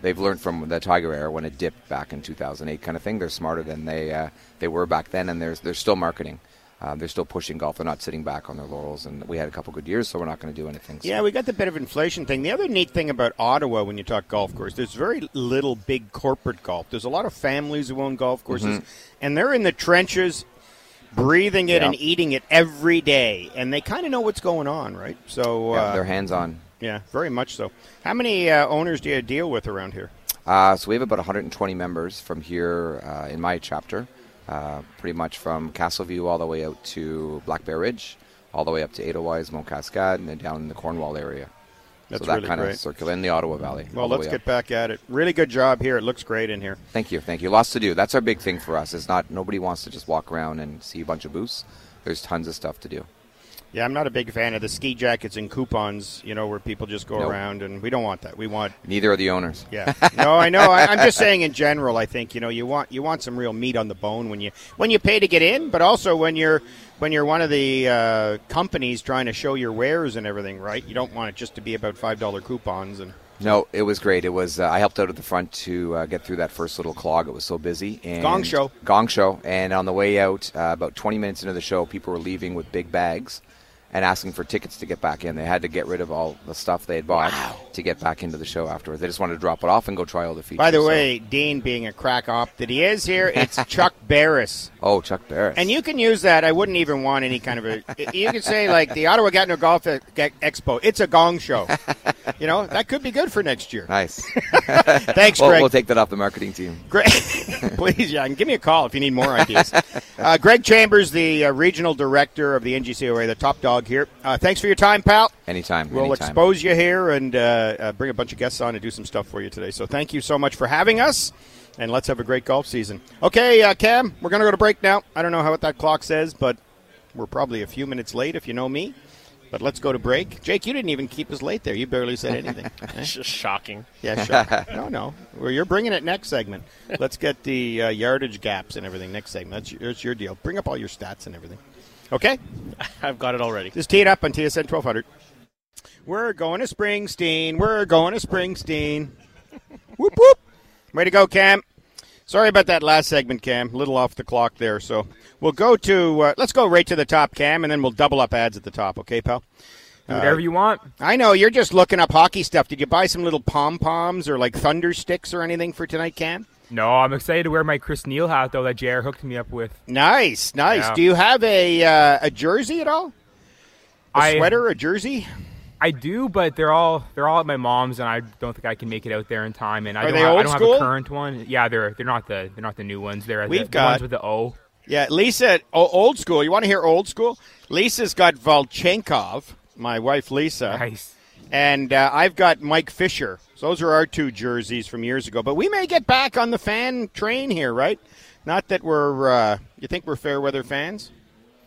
they've learned from the Tiger era when it dipped back in 2008 kind of thing. They're smarter than they uh, they were back then, and there's they're still marketing. Uh, they're still pushing golf. They're not sitting back on their laurels. And we had a couple good years, so we're not going to do anything. So- Yeah, we got the bit of inflation thing. The other neat thing about Ottawa when you talk golf course, there's very little big corporate golf. There's a lot of families who own golf courses, and they're in the trenches, breathing it Yeah. and eating it every day, and they kind of know what's going on, right? So, Yeah, uh, they're hands on. yeah, very much so. How many uh, owners do you deal with around here? Uh, so we have about 120 members from here uh, in my chapter, uh, pretty much from Castleview all the way out to Black Bear Ridge, all the way up to Edelweiss, Mont Cascade, and then down in the Cornwall area. That's so that really kind great. of circle in the Ottawa Valley. Well, let's get up. back at it. Really good job here. It looks great in here. Thank you, thank you. Lots to do. That's our big thing for us. Is not nobody wants to just walk around and see a bunch of booths. There's tons of stuff to do. Yeah, I'm not a big fan of the ski jackets and coupons, you know, where people just go Nope. around, and we don't want that. We want Neither are the owners. Yeah. No, I know. I, I'm just saying in general. I think you know you want you want some real meat on the bone when you when you pay to get in, but also when you're when you're one of the uh, companies trying to show your wares and everything. Right? You don't want it just to be about five dollar coupons and. No, it was great. It was. Uh, I helped out at the front to uh, get through that first little clog. It was so busy. And Gong show. Gong show. And on the way out, uh, about 20 minutes into the show, people were leaving with big bags and asking for tickets to get back in. They had to get rid of all the stuff they had bought to get back into the show afterwards. They just wanted to drop it off and go try all the features. By the so- way, Dean, being a crack op that he is here, it's Chuck Barris. oh, Chuck Barris. And you can use that. I wouldn't even want any kind of a. You could say like the Ottawa Gatineau Golf Expo. It's a gong show. You know that could be good for next year. nice. Thanks, Well, Greg. we'll take that off the marketing team. Greg, please, yeah, and give me a call if you need more ideas. Uh, Greg Chambers, the uh, regional director of the NGCOA, the top dog here. Uh, thanks for your time, pal. Anytime. We'll anytime. expose you here and uh, uh, bring a bunch of guests on and do some stuff for you today. So thank you so much for having us, and let's have a great golf season. Okay, uh, Cam, we're going to go to break now. I don't know how what that clock says, but we're probably a few minutes late if you know me. But let's go to break. Jake, you didn't even keep us late there. You barely said anything. It's just shocking. Yeah, sure. no, no. Well, you're bringing it next segment. Let's get the uh, yardage gaps and everything next segment. That's your, that's your deal. Bring up all your stats and everything. Okay? I've got it already. Just tee it up on TSN 1200. We're going to Springsteen. We're going to Springsteen. whoop, whoop. Way to go, Cam. Sorry about that last segment, Cam. A little off the clock there. So we'll go to, uh, let's go right to the top, Cam, and then we'll double up ads at the top. Okay, pal? Do whatever you want. I know you're just looking up hockey stuff. Did you buy some little pom poms or like thunder sticks or anything for tonight, Cam? No, I'm excited to wear my Chris Neil hat though that JR hooked me up with. Nice, nice. Yeah. Do you have a uh, a jersey at all? A I- sweater, a jersey? I do, but they're all they're all at my mom's, and I don't think I can make it out there in time. And I Are don't, have, I don't have a current one. Yeah, they're they're not the they're not the new ones. They're We've the, the got- ones with the O. Yeah, Lisa, old school. You want to hear old school? Lisa's got Volchenkov, my wife Lisa, Nice. and uh, I've got Mike Fisher. So those are our two jerseys from years ago. But we may get back on the fan train here, right? Not that we're. Uh, you think we're fair weather fans?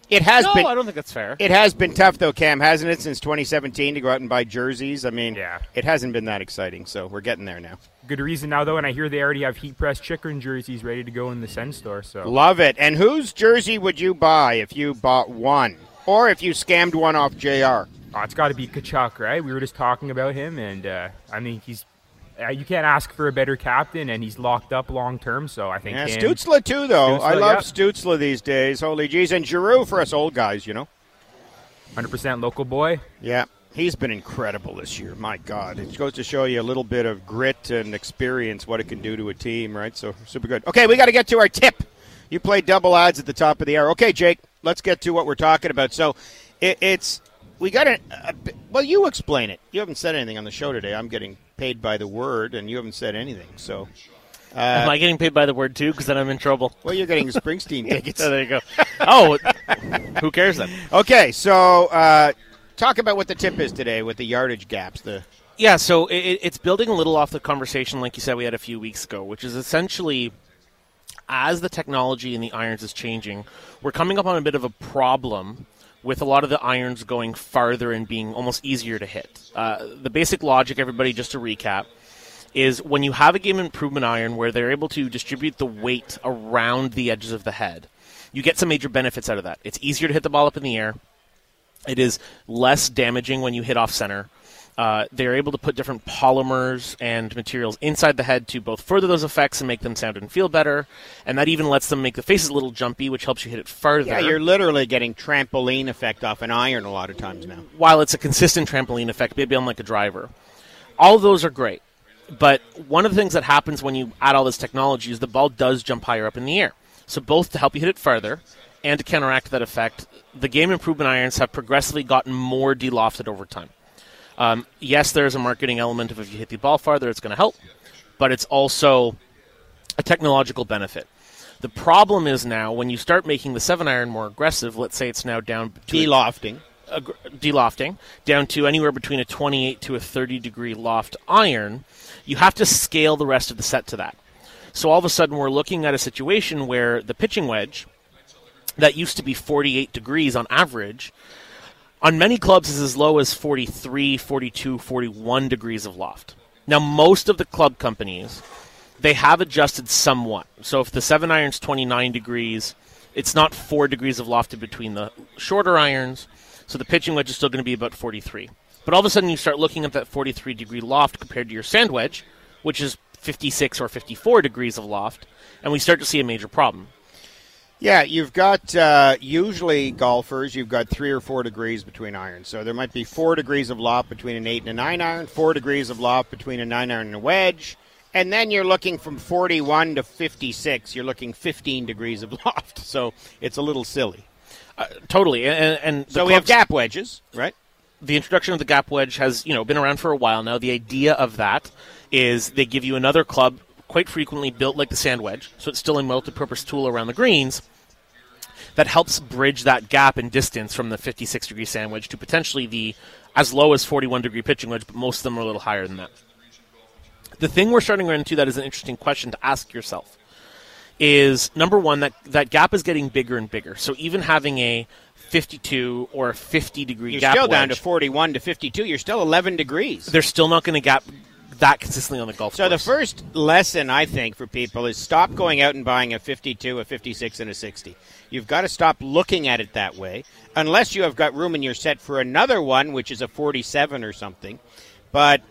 It has No, been. I don't think that's fair. It has been tough though, Cam, hasn't it, since 2017 to go out and buy jerseys? I mean, Yeah. it hasn't been that exciting. So we're getting there now. Good reason now though, and I hear they already have heat press Chychrun jerseys ready to go in the Sen store. So Love it. And whose jersey would you buy if you bought one, or if you scammed one off Jr. Oh, it's got to be Tkachuk, right? We were just talking about him, and uh, I mean he's. Uh, you can't ask for a better captain, and he's locked up long term. So I think Yeah, him- Stutzle too, though. I love yeah. Stutzle these days. Holy jeez, and Giroux for us old guys, you know. 100% local boy. Yeah, he's been incredible this year. My God, it goes to show you a little bit of grit and experience what it can do to a team, right? So super good. Okay, we got to get to our tip. You played double odds at the top of the hour. Okay, Jake, let's get to what we're talking about. So it, it's we got a, a well. You explain it. You haven't said anything on the show today. I'm getting paid by the word, and you haven't said anything. So, Am I getting paid by the word too? Because then I'm in trouble. well, you're getting Springsteen tickets. So there you go. Oh, who cares then? Okay, so uh, talk about what the tip is today with the yardage gaps. The Yeah, so it, it's building a little off the conversation, like you said, we had a few weeks ago, which is essentially as the technology in the irons is changing, we're coming up on a bit of a problem with a lot of the irons going farther and being almost easier to hit. Uh, the basic logic, everybody, just to recap, is when you have a game improvement iron where they're able to distribute the weight around the edges of the head, you get some major benefits out of that. It's easier to hit the ball up in the air. It is less damaging when you hit off center. Uh, they're able to put different polymers and materials inside the head to both further those effects and make them sound and feel better. And that even lets them make the faces a little jumpy, which helps you hit it farther. yeah, you're literally getting trampoline effect off an iron a lot of times now. while it's a consistent trampoline effect, maybe on like a driver. All those are great. But one of the things that happens when you add all this technology is the ball does jump higher up in the air. So both to help you hit it farther and to counteract that effect, the game improvement irons have progressively gotten more delofted over time. Um, yes, there's a marketing element of if you hit the ball farther, it's going to help, but it's also a technological benefit. The problem is now when you start making the seven iron more aggressive. Let's say it's now down to a- Delofting. ag- delofting down to anywhere between a 28 to a 30 degree loft iron, you have to scale the rest of the set to that. So all of a sudden, we're looking at a situation where the pitching wedge that used to be 48 degrees on average on many clubs is as low as 43, 42, 41 degrees of loft. Now, most of the club companies they have adjusted somewhat. So if the seven irons 29 degrees, it's not four degrees of loft in between the shorter irons. So the pitching wedge is still going to be about 43. But all of a sudden, you start looking at that 43 degree loft compared to your sand wedge, which is 56 or 54 degrees of loft, and we start to see a major problem. Yeah, you've got uh, usually golfers. You've got three or four degrees between irons, so there might be four degrees of loft between an eight and a nine iron, four degrees of loft between a nine iron and a wedge, and then you're looking from 41 to 56. You're looking 15 degrees of loft, so it's a little silly. Totally, and, and So we have gap wedges, right? the introduction of the gap wedge has you know been around for a while now. The idea of that is they give you another club, quite frequently built like the sand wedge, so it's still a multi-purpose tool around the greens that helps bridge that gap in distance from the 56 degree sand wedge to potentially the as low as 41 degree pitching wedge, but most of them are a little higher than that. The thing we're starting to run into that is an interesting question to ask yourself is number one that that gap is getting bigger and bigger. So even having a 52 or a 50 degree You're gap still down to 41 to 52. You're still 11 degrees. they're still not going to gap that consistently on the golf So the first lesson I think for people is stop going out and buying a 52, a 56, and a 60. You've got to stop looking at it that way, unless you have got room in your set for another one, which is a 47 or something. But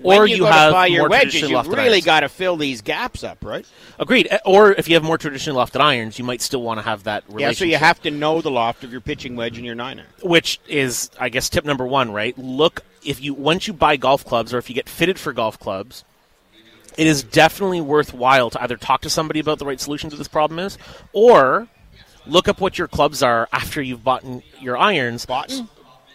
when Or you, you have to buy your more wedges, you've really got to fill these gaps up, right? Agreed. Eh, Or if you have more traditional lofted irons, you might still want to have that Yeah. So you have to know the loft of your pitching wedge and your nine iron. which is, I guess, tip number one. Right? Look if you once you buy golf clubs or if you get fitted for golf clubs, it is definitely worthwhile to either talk to somebody about the right solution to this problem is, or look up what your clubs are after you've bought your irons. Botten?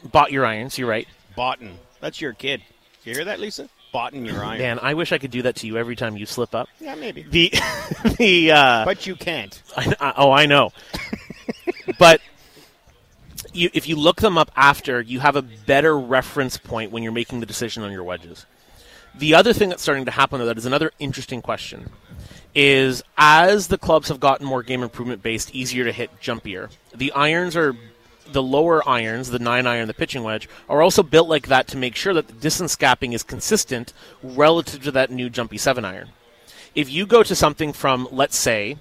Bought your irons. You're right. Botten. That's your kid. You hear that, Lisa? Botten your iron. Man, I wish I could do that to you every time you slip up. Yeah, maybe. The the uh, But you can't. I, I, oh, I know. but you, if you look them up after, you have a better reference point when you're making the decision on your wedges. The other thing that's starting to happen, though, that is another interesting question, is as the clubs have gotten more game improvement based, easier to hit, jumpier, the irons are. The lower irons, the nine iron, the pitching wedge, are also built like that to make sure that the distance gapping is consistent relative to that new jumpy seven iron. If you go to something from, let's say,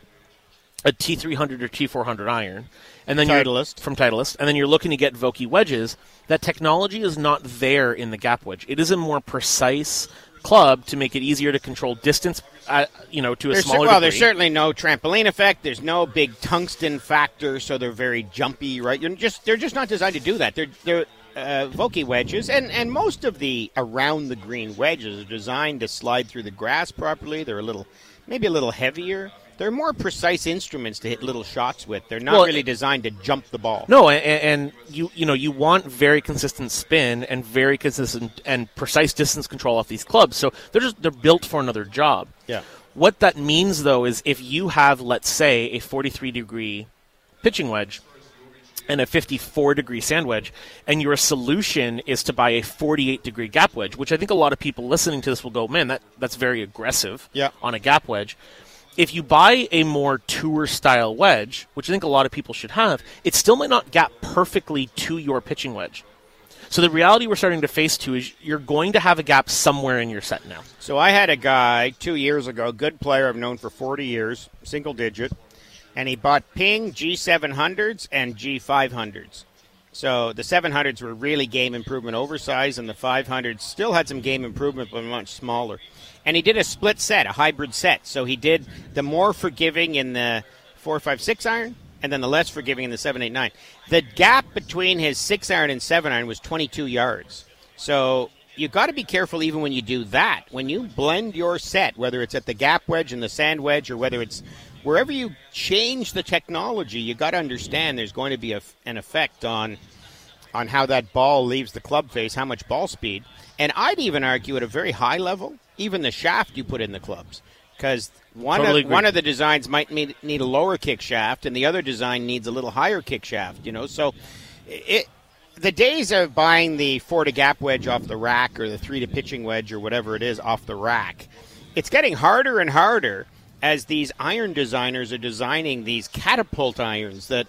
a T300 or T400 iron, and then Titleist. you're from Titleist, and then you're looking to get Vokey wedges. That technology is not there in the gap wedge. It is a more precise club to make it easier to control distance. Uh, you know, to a There's smaller well, degree. there's certainly no trampoline effect. There's no big tungsten factor, so they're very jumpy, right? You're just they're just not designed to do that. They're they're uh, Vokey wedges, and, and most of the around the green wedges are designed to slide through the grass properly. They're a little, maybe a little heavier. They're more precise instruments to hit little shots with. They're not Well, really designed to jump the ball. No, and, and you you know you want very consistent spin and very consistent and precise distance control off these clubs. So they're just they're built for another job. Yeah. What that means though is if you have let's say a 43 degree pitching wedge and a 54 degree sand wedge, and your solution is to buy a 48 degree gap wedge, which I think a lot of people listening to this will go, man, that, that's very aggressive Yeah. on a gap wedge. If you buy a more tour style wedge, which I think a lot of people should have, it still might not gap perfectly to your pitching wedge. So the reality we're starting to face too is you're going to have a gap somewhere in your set now. So I had a guy two years ago, good player I've known for 40 years, single digit, and he bought Ping G700s and G500s. So the 700s were really game improvement oversized, and the 500s still had some game improvement, but much smaller. And he did a split set, a hybrid set. So he did the more forgiving in the 456 iron, and then the less forgiving in the 789. The gap between his 6 iron and 7 iron was 22 yards. So you got to be careful even when you do that. When you blend your set, whether it's at the gap wedge and the sand wedge, or whether it's wherever you change the technology, you got to understand there's going to be a, an effect on on how that ball leaves the club face, how much ball speed, and I'd even argue at a very high level, even the shaft you put in the clubs, because one Totally of, agree. one of the designs might need, need a lower kick shaft, and the other design needs a little higher kick shaft. You know, so it the days of buying the four to gap wedge off the rack or the three to pitching wedge or whatever it is off the rack, it's getting harder and harder as these iron designers are designing these catapult irons that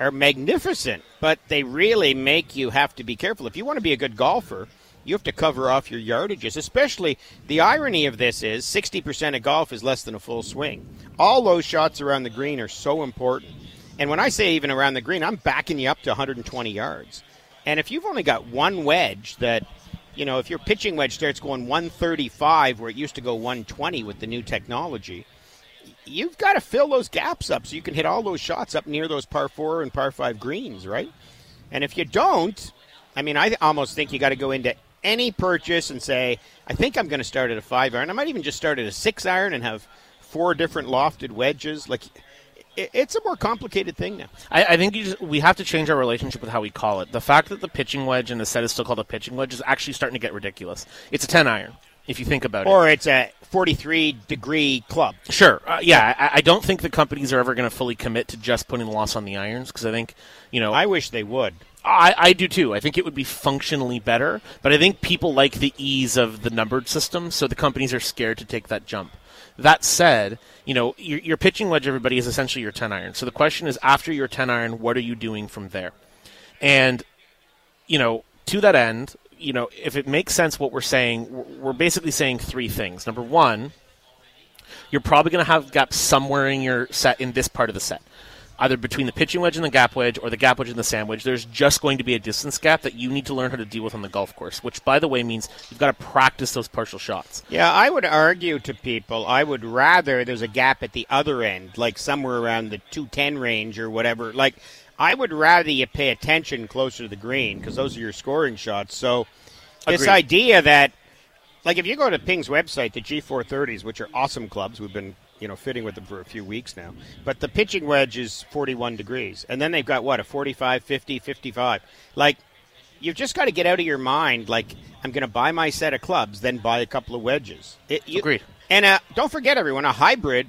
are magnificent, but they really make you have to be careful. If you want to be a good golfer, you have to cover off your yardages. Especially the irony of this is 60% of golf is less than a full swing. All those shots around the green are so important. And when I say even around the green, I'm backing you up to 120 yards. And if you've only got one wedge that, you know, if your pitching wedge starts going 135 where it used to go 120 with the new technology, you've got to fill those gaps up so you can hit all those shots up near those par four and par five greens, right? And if you don't, I mean, I almost think you got to go into any purchase and say, I think I'm going to start at a five iron. I might even just start at a six iron and have four different lofted wedges. Like, it's a more complicated thing now. I, I think you just, we have to change our relationship with how we call it. The fact that the pitching wedge and the set is still called a pitching wedge is actually starting to get ridiculous. It's a 10 iron, if you think about it. Or it's a 43 degree club. Sure. Uh, yeah, I, I don't think the companies are ever going to fully commit to just putting the loss on the irons because I think, you know, I wish they would. I, I do too. I think it would be functionally better, but I think people like the ease of the numbered system, so the companies are scared to take that jump. That said, you know, your, your pitching wedge, everybody, is essentially your 10 iron. So the question is, after your 10 iron, what are you doing from there? And, you know, to that end, you know, if it makes sense what we're saying, we're- basically saying three things. Number one, you're probably going to have gaps somewhere in your set in this part of the set either between the pitching wedge and the gap wedge or the gap wedge and the sand wedge there's just going to be a distance gap that you need to learn how to deal with on the golf course which by the way means you've got to practice those partial shots Yeah, I would argue to people, I would rather there's a gap at the other end, like somewhere around the 210 range or whatever. Like, I would rather you pay attention closer to the green because those are your scoring shots. So, this idea that, like, if you go to Ping's website, the G430s, which are awesome clubs, we've been, you know, fitting with them for a few weeks now, but the pitching wedge is 41 degrees. And then they've got, what, a 45, 50, 55. Like, you've just got to get out of your mind like I'm going to buy my set of clubs, then buy a couple of wedges. It, you, Agreed. And uh, don't forget, everyone, a hybrid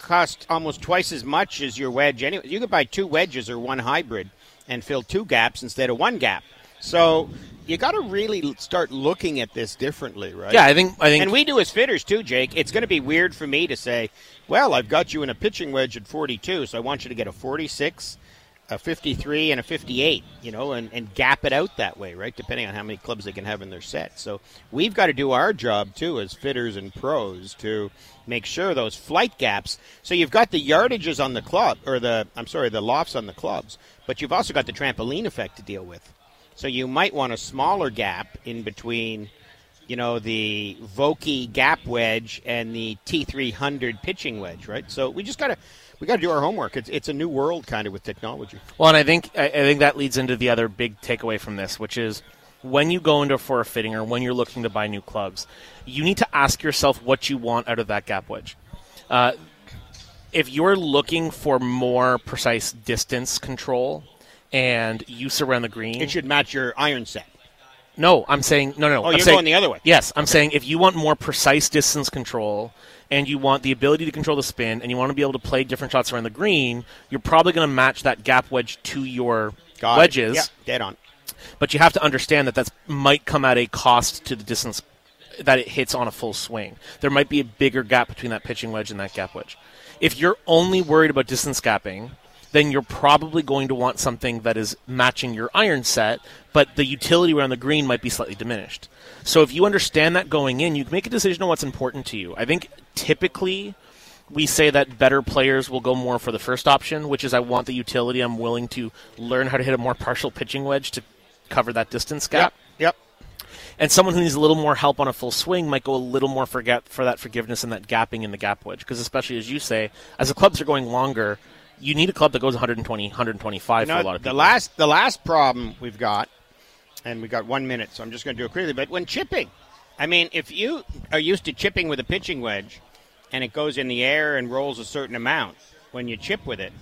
costs almost twice as much as your wedge. Anyway, you could buy two wedges or one hybrid and fill two gaps instead of one gap. So you got to really start looking at this differently, right? yeah i think i think And we do as fitters too, Jake. It's going to be weird for me to say, "Well, I've got you in a pitching wedge at 42, so I want you to get a 46, a 53, and a 58." You know, and, and gap it out that way, right? Depending on how many clubs they can have in their set. So we've got to do our job too as fitters and pros to make sure those flight gaps. So you've got the yardages on the club, or the I'm sorry, the lofts on the clubs, but you've also got the trampoline effect to deal with. So you might want a smaller gap in between you know, the Vokey gap wedge and the T300 pitching wedge, right? So we just got to we got to do our homework. It's it's a new world kind of with technology. Well, and I think I, I think that leads into the other big takeaway from this, which is when you go into for a fitting or when you're looking to buy new clubs, you need to ask yourself what you want out of that gap wedge. Uh, if you're looking for more precise distance control and use around the green, It should match your iron set. no, I'm saying no, no. no. Oh, I'm you're saying, going the other way. Yes, I'm saying if you want more precise distance control and you want the ability to control the spin and you want to be able to play different shots around the green, you're probably going to match that gap wedge to your Got wedges. Yeah, dead on. But you have to understand that that might come at a cost to the distance that it hits on a full swing. There might be a bigger gap between that pitching wedge and that gap wedge. If you're only worried about distance gapping, then you're probably going to want something that is matching your iron set, but the utility around the green might be slightly diminished. So if you understand that going in, you can make a decision on what's important to you. I think typically we say that better players will go more for the first option, which is I want the utility. I'm willing to learn how to hit a more partial pitching wedge to cover that distance gap. Yep. And someone who needs a little more help on a full swing might go a little more forget for that forgiveness and that gapping in the gap wedge. Because especially as you say, as the clubs are going longer, you need a club that goes 120, 125 No, for a lot of the last the last problem we've got, and we've got one minute, so I'm just going to do it quickly. But when chipping, I mean, if you are used to chipping with a pitching wedge, and it goes in the air and rolls a certain amount when you chip with it,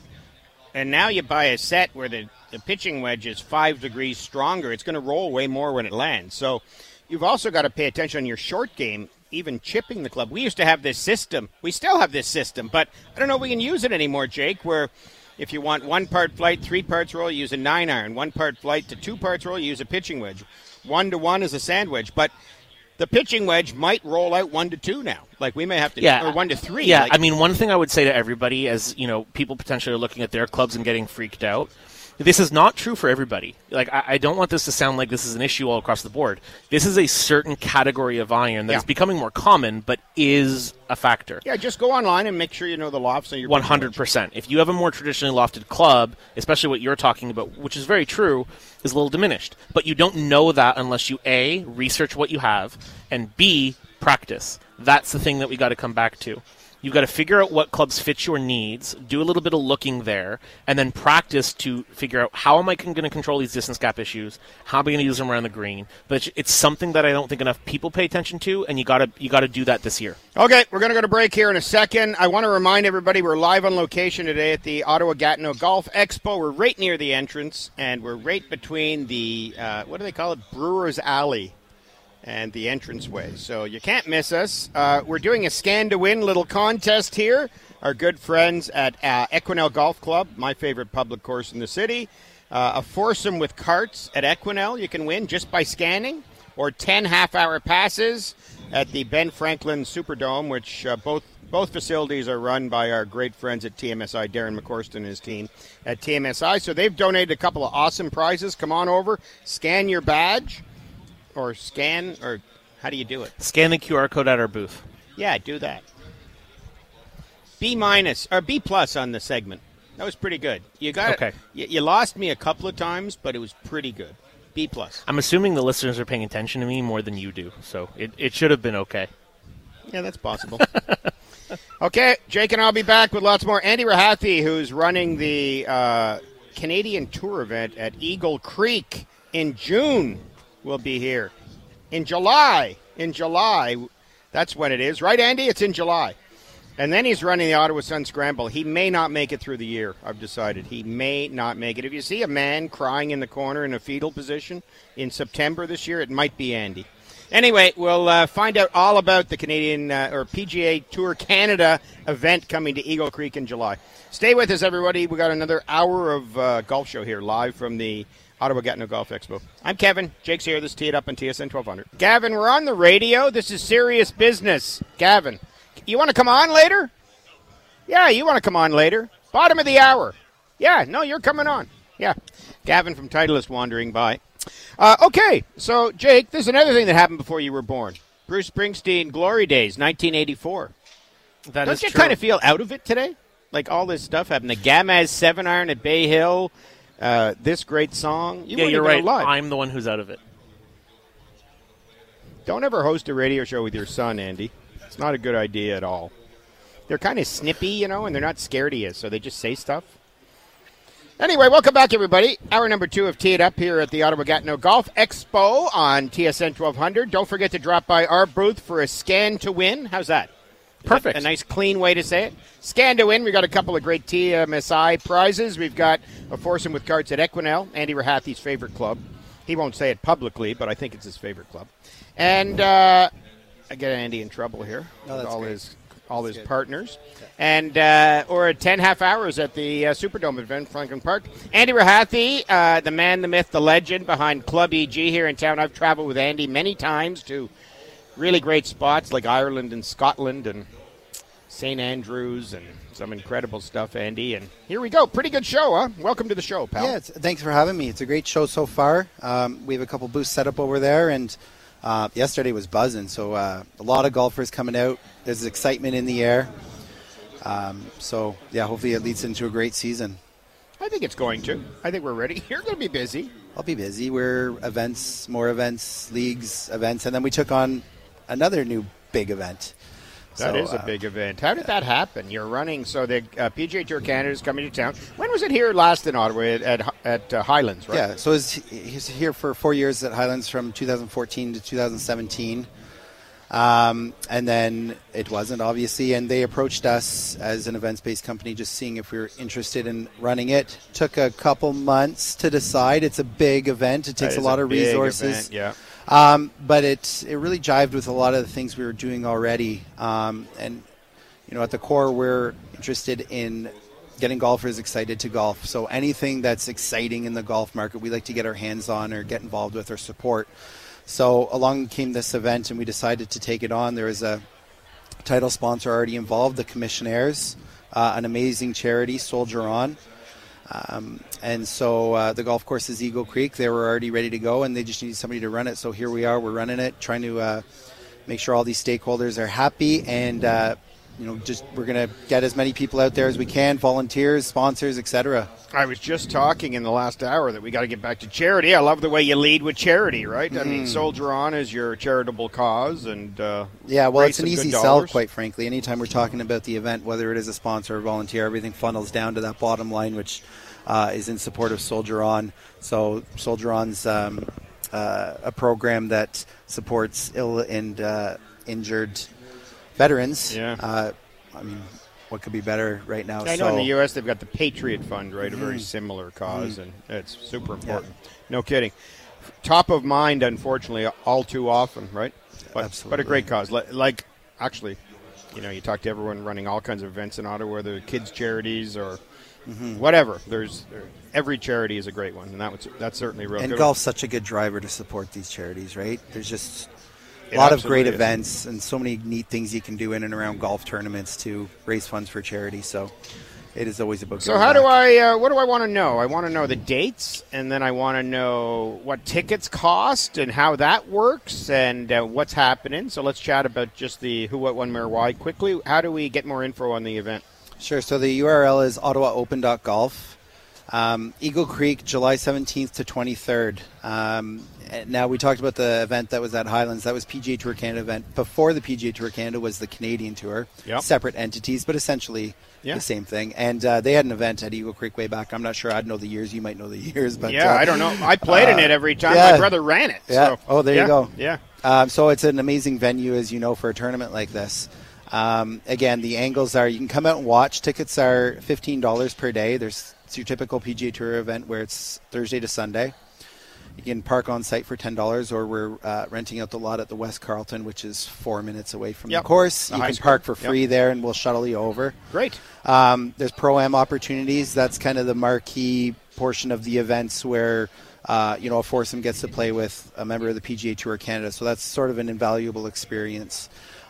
and now you buy a set where the, the pitching wedge is five degrees stronger, it's going to roll way more when it lands. So you've also got to pay attention on your short game, even chipping the club. We used to have this system. We still have this system, but I don't know if we can use it anymore, Jake, where if you want one part flight, three parts roll, you use a nine iron. One part flight to two parts roll, you use a pitching wedge. One to one is a sand wedge. But the pitching wedge might roll out one to two now. Like we may have to, yeah, or one to three. Yeah, Like, I mean, one thing I would say to everybody, as you know, people potentially are looking at their clubs and getting freaked out. This is not true for everybody. Like, I, I don't want this to sound like this is an issue all across the board. This is a certain category of iron that is Yeah. becoming more common, but is a factor. yeah, just go online and make sure you know the lofts of your One pitching One hundred percent. If you have a more traditionally lofted club, especially what you're talking about, which is very true, is a little diminished. But you don't know that unless you a research what you have, and b practice. That's the thing that we got to come back to. You've got to figure out what clubs fit your needs, do a little bit of looking there, and then practice to figure out how am I going to control these distance gap issues? How am I going to use them around the green? But it's- something that I don't think enough people pay attention to, and you got to you got to do that this year. Okay, we're going to go to break here in a second. I want to remind everybody we're live on location today at the Ottawa Gatineau Golf Expo. We're right near the entrance, and we're right between the, uh, what do they call it? Brewer's Alley and the entranceway. So you can't miss us. Uh, we're doing a scan to win little contest here. Our good friends at uh, Equinelle Golf Club, my favorite public course in the city. Uh, a foursome with carts at Equinelle you can win just by scanning, or 10 half hour passes at the Ben Franklin Superdome, which uh, both both facilities are run by our great friends at TMSI, Darren McCorston and his team at TMSI. So they've donated a couple of awesome prizes. Come on over, scan your badge, or scan, or how do you do it? Scan the QR code at our booth. Yeah, do that. B minus or B plus on the segment. That was pretty good. You got Okay. You, you lost me a couple of times, but it was pretty good. B plus. I'm assuming the listeners are paying attention to me more than you do, so it, it should have been okay. Yeah, that's possible. okay, Jake and I'll be back with lots more. Andy Rahathi, who's running the uh, Canadian Tour event at Eagle Creek in June, will be here. In July, in July, that's when it is, right, Andy? It's in July. And then he's running the Ottawa Sun Scramble. He may not make it through the year, I've decided. He may not make it. If you see a man crying in the corner in a fetal position in September this year, it might be Andy. Anyway, we'll uh, find out all about the Canadian uh, or PGA Tour Canada event coming to Eagle Creek in July. Stay with us, everybody. We got another hour of uh, golf show here live from the Ottawa Gatineau Golf Expo. I'm Kevin. Jake's here. This is Tee It Up on TSN 1200. Gavin, we're on the radio. This is serious business. Gavin, you want to come on later? Yeah, you want to come on later. Bottom of the hour. Yeah, no, you're coming on. Yeah. Gavin from Titleist wandering by. Uh, okay, so Jake, there's another thing that happened before you were born. Bruce Springsteen, Glory Days, 1984. That Don't you true. kind of feel out of it today? Like all this stuff happened. The Gamez seven iron at Bay Hill. Uh, this great song. You yeah, you're right. I'm the one who's out of it. Don't ever host a radio show with your son, Andy. It's not a good idea at all. They're kind of snippy, you know, and they're not scared of you, so they just say stuff. Anyway, welcome back, everybody. Hour number two of Tee It Up here at the Ottawa Gatineau Golf Expo on TSN 1200. Don't forget to drop by our booth for a scan to win. How's that? Perfect. A nice, clean way to say it. Scan to win. We've got a couple of great TMSI prizes. We've got a foursome with cards at Equinelle, Andy Rahathi's favorite club. He won't say it publicly, but I think it's his favorite club. And uh, I get Andy in trouble here No, with all great. his all his partners, and uh, or at ten half hours at the uh, Superdome event, Franklin Park. Andy Rahathi, uh, the man, the myth, the legend behind Club EG here in town. I've traveled with Andy many times to really great spots like Ireland and Scotland and St Andrews and some incredible stuff, Andy. And here we go. Pretty good show, huh? Welcome to the show, pal. Yeah, it's, thanks for having me. It's a great show so far. Um, we have a couple booths set up over there, and uh, yesterday was buzzing. So uh, a lot of golfers coming out. There's excitement in the air. Um, so yeah, hopefully it leads into a great season. I think it's going to. I think we're ready. You're going to be busy. I'll be busy. We're events, more events, leagues, events, and then we took on another new big event. That is So, a uh, big event. How did that happen? You're running, so the uh, PGA Tour Canada is coming to town. When was it here last in Ottawa at at, at uh, Highlands? Right. Yeah, so he's, he's here for four years at Highlands from 2014 to 2017. Um, and then it wasn't, obviously, and they approached us as an events based company just seeing if we were interested in running it. Took a couple months to decide. It's a big event, it takes a is lot of big resources. event, Yeah. Um, but it it really jived with a lot of the things we were doing already. Um, and you know, at the core, we're interested in getting golfers excited to golf. So anything that's exciting in the golf market, we like to get our hands on or get involved with or support. So along came this event, and we decided to take it on. There was a title sponsor already involved, the Commissionaires, uh, an amazing charity, Soldier On. Um, and so uh, the golf course is Eagle Creek. They were already ready to go, and they just needed somebody to run it. So here we are. We're running it, trying to uh, make sure all these stakeholders are happy, and uh, you know, just we're gonna get as many people out there as we can, volunteers, sponsors, etc. I was just talking in the last hour that we got to get back to charity. I love the way you lead with charity, right? I Mm. mean, Soldier On is your charitable cause, and uh, Yeah, well, it's an easy sell, dollars. quite frankly. Anytime we're talking about the event, whether it is a sponsor or volunteer, everything funnels down to that bottom line, which uh, is in support of Soldier On. So, Soldier On's um, uh, a program that supports ill and uh, injured veterans. Yeah. Uh, I mean, what could be better right now? I know so, Mm-hmm. in the U.S. they've got the Patriot Fund, right? A very similar because and it's super important. No kidding. Top of mind, unfortunately, all too often, right? But, but a great cause. Like, actually, you know, you talk to everyone running all kinds of events in Ottawa, whether kids' charities or Mm-hmm. whatever. There's every charity is a great one, and that was that's certainly real and golf's such a good driver to support these charities, right? There's just a It lot of great is. events and so many neat things you can do in and around golf tournaments to raise funds for charity. So it is always about. So giving how do. I? Uh, what do I want to know? I want to know the dates, and then I want to know what tickets cost and how that works, and uh, what's happening. So let's chat about just the who, what, when, where, why quickly. How do we get more info on the event? Sure. So the URL is ottawaopen.golf. Um, Eagle Creek, July 17th to 23rd. Um, now we talked about the event that was at Highlands. That was PGA Tour Canada event. Before the PGA Tour Canada was the Canadian Tour. Yep. Separate entities, but essentially Yeah. the same thing. And uh, they had an event at Eagle Creek way back. I'm not sure. I'd know the years. You might know the years, but yeah, uh, I don't know. I played in uh, it every time. yeah. My brother ran it. Yeah. So, Oh, there you go. Yeah. Um, so it's an amazing venue, as you know, for a tournament like this. Um, again, the angles are you can come out and watch. Tickets are fifteen dollars per day. There's it's your typical PGA Tour event where it's Thursday to Sunday. You can park on site for ten dollars, or we're uh, renting out the lot at the West Carlton, which is four minutes away from Yep. the course. The you can school. park for Yep. free there, and we'll shuttle you over. Great. Um, there's pro am opportunities. That's kind of the marquee portion of the events where uh, you know a foursome gets to play with a member of the PGA Tour Canada. So that's sort of an invaluable experience.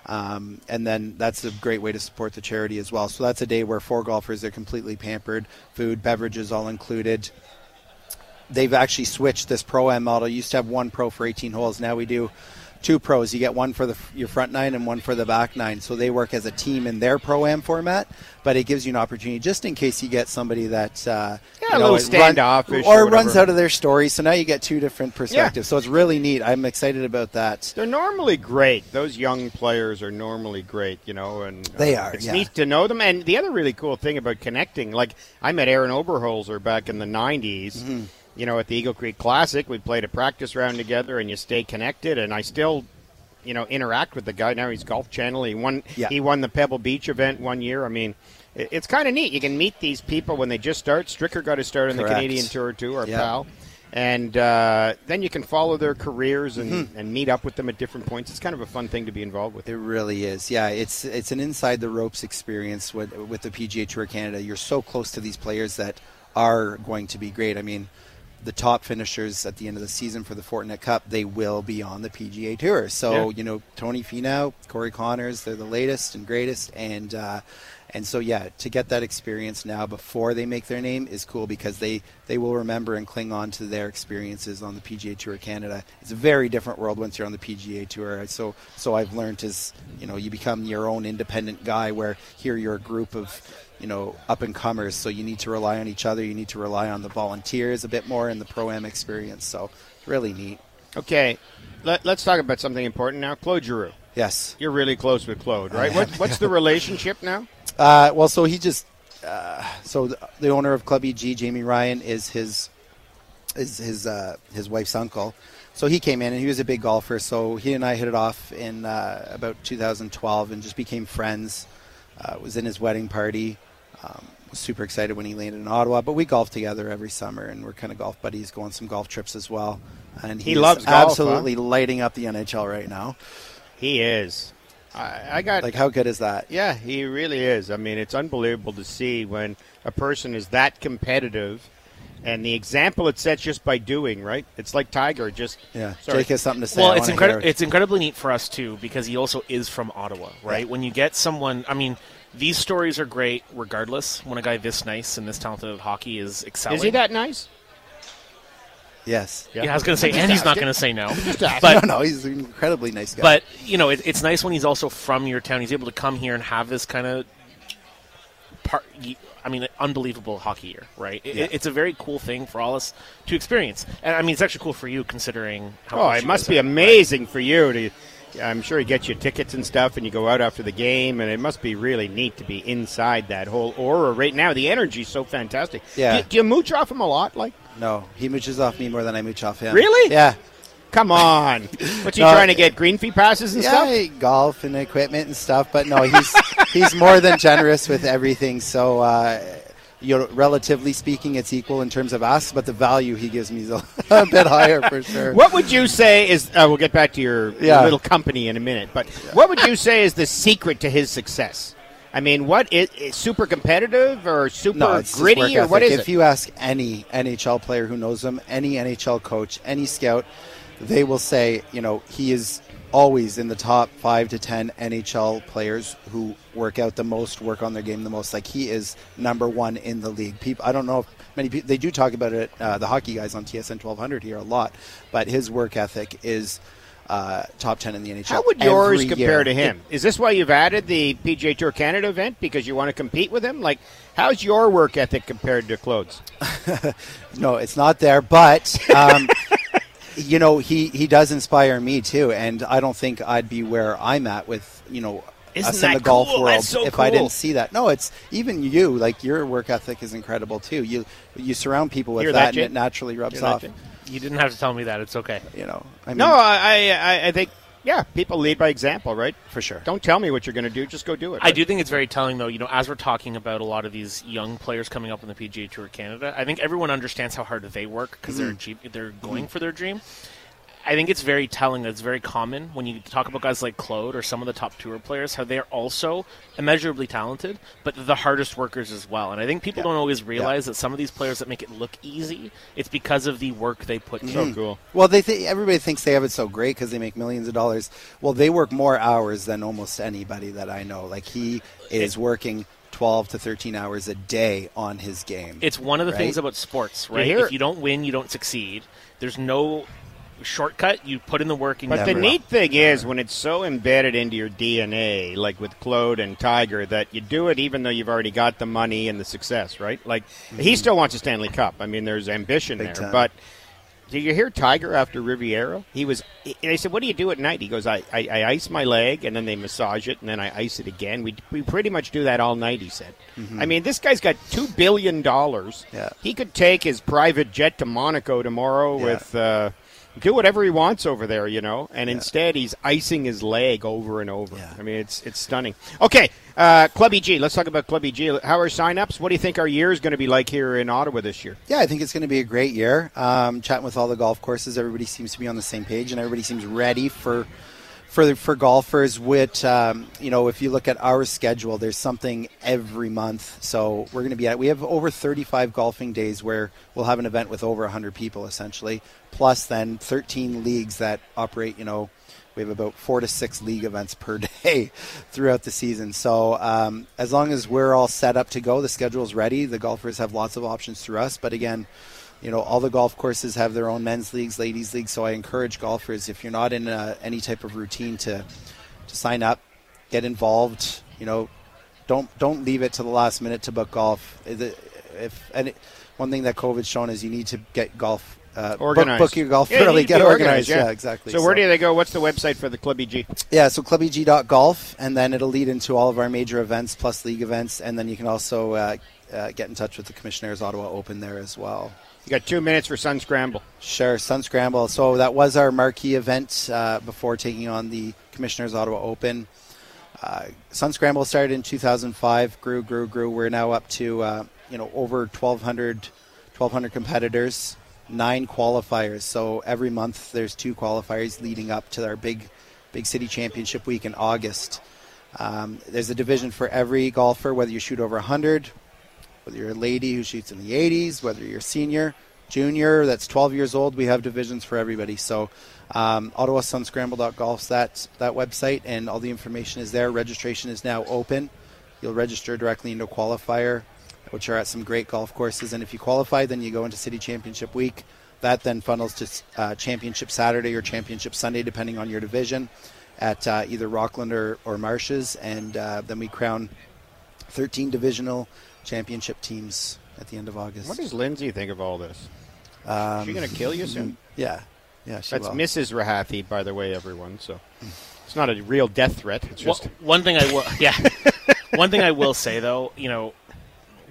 Um, and then that's a great way to support the charity as well. So that's a day where four golfers are completely pampered, food, beverages all included. They've actually switched this pro am model. Used to have one pro for 18 holes. Now we do two pros. You get one for the your front nine and one for the back nine. So they work as a team in their pro am format. But it gives you an opportunity just in case you get somebody that uh, Yeah, you a know, little it run- standoffish or, or runs out of their story. So now you get two different perspectives. So it's really neat. I'm excited about that. They're normally great. Those young players are normally great, you know, and uh, They are, It's yeah. neat to know them. And the other really cool thing about connecting, like I met Arron Oberholser back in the '90s. Mm-hmm. You know, at the Eagle Creek Classic, we played a practice round together, and you stay connected. And I still, you know, interact with the guy. Now he's Golf Channel. He won. Yeah. He won the Pebble Beach event one year. I mean. it- It's kind of neat. You can meet these people when they just start. Stricker got to start on the Canadian Tour too, our Yeah. pal and uh, then you can follow their careers and, Mm-hmm. and meet up with them at different points. It's kind of a fun thing to be involved with. It really is. Yeah, it's it's an inside the ropes experience with with the PGA Tour Canada. You're so close to these players that are going to be great. I mean, the top finishers at the end of the season for the Fortinet Cup, they will be on the PGA Tour. So Yeah. you know, Tony Finau, Corey Conners, they're the latest and greatest, and uh, and so yeah, to get that experience now before they make their name is cool because they they will remember and cling on to their experiences on the PGA Tour Canada. It's a very different world once you're on the PGA Tour. So so I've learned is you know you become your own independent guy where here you're a group of you know up and comers so you need to rely on each other you need to rely on the volunteers a bit more in the pro am experience so really neat Okay, Let, us talk about something important now. Claude Giroux. yes You're really close with Claude, right? What, what's the relationship now? Uh, well, so he just uh, so the, the owner of Club EG, Jamie Ryan, is his is his uh, his wife's uncle. So he came in and he was a big golfer. So he and I hit it off in uh, about 2012 and just became friends. Uh, was in his wedding party. Um, was super excited when he landed in Ottawa. But we golf together every summer and we're kind of golf buddies. Go on some golf trips as well. And He is loves golf, huh? absolutely lighting up the NHL right now. He is. I, I got Like how good is that? Yeah, he really is. I mean, it's unbelievable to see when a person is that competitive, and the example it sets just by doing. Right? It's like Tiger. Just Yeah, Sorry. Jake has something to say. Well, I it's incredible. It's incredibly neat for us too because he also is from Ottawa, right? Yeah. When you get someone, I mean, these stories are great regardless. When a guy this nice and this talented at hockey is excelling, Is he that nice? yes. Yeah, I was going to say, and he's not going to say no. But But no, no, he's an incredibly nice guy. but you know, it, it's nice when he's also from your town. He's able to come here and have this kind of part. I mean, unbelievable hockey year, right? It, Yeah. It's a very cool thing for all us to experience, and I mean, it's actually cool for you considering. how Oh, it must be are, amazing for you to. I'm sure he gets you tickets and stuff, and you go out after the game, and it must be really neat to be inside that whole aura right now. The energy's so fantastic. Yeah. Do, do you mooch off him a lot? Like, no, he mooches off me more than I mooch off him. Really? Yeah. come on, what's he No, trying to get green fee passes and yeah, stuff? I golf and equipment and stuff, but no, he's he's more than generous with everything. So, uh, you know, relatively speaking, it's equal in terms of asks, but the value he gives me is a, a bit higher for sure. What would you say is? Uh, we'll get back to your, your little company in a minute, but what would you say is the secret to his success? I mean, what is, is super competitive or super No, gritty or what is if you ask any NHL player who knows him, any NHL coach, any scout, they will say, you know, he is always in the top five to ten NHL players who work out the most, work on their game the most. Like he is number one in the league. People, I don't know if many people they do talk about it. Uh, the hockey guys on TSN 1200 here a lot, but his work ethic is. Uh, top 10 in the NHL. How would yours compare year. to him? Is this why you've added the PGA Tour Canada event because you want to compete with him? Like, how's your work ethic compared to Claude's? No, it's not there, but um, you know, he he does inspire me too, and I don't think I'd be where I'm at with you know. Isn't us in the golf cool? world, so if I didn't see that, no, it's even you. Like your work ethic is incredible too. You you surround people with Hear that, that, and it naturally rubs Hear off. You didn't have to tell me that. It's okay. You know, I mean, No, I, I, I think yeah, people lead by example, right? for sure. Don't tell me what you're going to do; just go do it. I do think it's very telling, though. You know, as we're talking about a lot of these young players coming up in the PGA Tour Canada, I think everyone understands how hard they work because they're mm-hmm. achieve- they're going for their dream. I think it's very telling. that It's very common when you talk about guys like Claude or some of the top tour players, how they're also immeasurably talented, but the hardest workers as well. And I think people Yeah. don't always realize that some of these players that make it look easy, it's because of the work they put mm-hmm. in. So cool. Well, they th- everybody thinks they have it so great because they make millions of dollars. Well, they work more hours than almost anybody that I know. Like he is working twelve to thirteen hours a day on his game. It's one of the Right? things about sports, right? hear if you don't win, you don't succeed. There's no shortcut. You put in the work, and But you the do it. neat thing is when it's so embedded into your DNA, like with Claude and Tiger, that you do it even though you've already got the money and the success, right? Like he still wants a Stanley Cup. I mean, there's ambition Mm-hmm. Big there. time. But did you hear Tiger after Riviera? He was. They said, "What do you do at night?" He goes, I, I, "I ice my leg and then they massage it and then I ice it again." We we pretty much do that all night. He said. I mean, this guy's got two billion dollars. Mm-hmm. Yeah. He could take his private jet to Monaco tomorrow Yeah. with. Uh, do whatever he wants over there, you know, and instead he's icing his leg over and over. Yeah. I mean, it's it's stunning. Okay, uh, Club EG. Let's talk about Club EG. How are sign-ups? What do you think our year is going to be like here in Ottawa this year? Yeah, I think it's going to be a great year. Um, chatting with all the golf courses, everybody seems to be on the same page, and everybody seems ready for for for golfers. Which um, you know, if you look at our schedule, there's something every month. So we're going to be at. We have over 35 golfing days where we'll have an event with over 100 people, essentially, plus then 13 leagues that operate. You know. We have about four to six league events per day throughout the season. So um, as long as we're all set up to go, the schedule's ready. The golfers have lots of options through us. But again, you know, all the golf courses have their own men's leagues, ladies leagues. So I encourage golfers, if you're not in uh any type of routine, to to sign up, get involved. You know, don't don't leave it to the last minute to book golf. If and it, one thing that COVID's shown is you need to get golf uh, Organized. Book, your golf Yeah, early. Get organized. organized, Yeah. exactly. So, where do they go? What's the website for the Club EG? Yeah, so clubeg.golf, and then it'll lead into all of our major events plus league events, and then you can also uh, uh, get in touch with the Commissioners Ottawa Open there as well. You got two minutes for Sun Scramble. Sure, Sun Scramble. So that was our marquee event uh, before taking on the Commissioners Ottawa Open. Uh, Sun Scramble started in 2005, grew, grew, grew. We're now up to uh, you know over 1,200, 1,200 competitors, nine qualifiers. So every month there's two qualifiers leading up to our big, big city championship week in August. Um, there's a division for every golfer, whether you shoot over 100, whether you're a lady who shoots in the 80s, whether you're senior, junior, that's 12 years old, we have divisions for everybody. So, um, OttawaSunscramble.golf's that that website, and all the information is there. Registration is now open. You'll register directly into qualifier, which are at some great golf courses. And if you qualify, then you go into City Championship Week. That then funnels to uh, Championship Saturday or Championship Sunday, depending on your division, at uh, either Rockland or, or Marshes. And uh, then we crown 13 divisional championship teams at the end of August. What does Lindsay think of all this? Um, Is she going to kill you soon? Yeah, yeah. She That's will. Mrs. Rahathi, by the way, everyone. So it's not a real death threat. It's Well, just one thing I will, yeah, one thing I will say though, you know,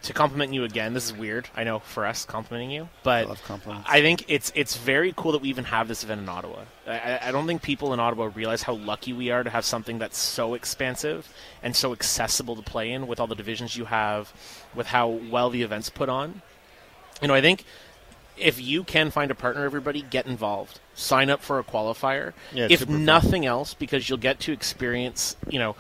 to compliment you again. This is weird, I know, for us complimenting you, but I love compliments. I think it's it's very cool that we even have this event in Ottawa. I- I, don't think people in Ottawa realize how lucky we are to have something that's so expansive and so accessible to play in, with all the divisions you have, with how well the events put on. You know, I think if you can find a partner, everybody get involved. Sign up for a qualifier. Yeah, if super fun. nothing else, because you'll get to experience, you know,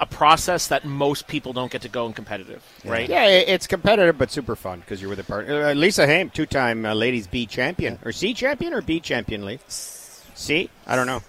a process that most people don't get to go in competitive, right? yeah, it's competitive but super fun because you're with a partner. Uh, Lisa Haime, two-time uh, ladies B champion or C champion or B champion, Lee. C? I don't know.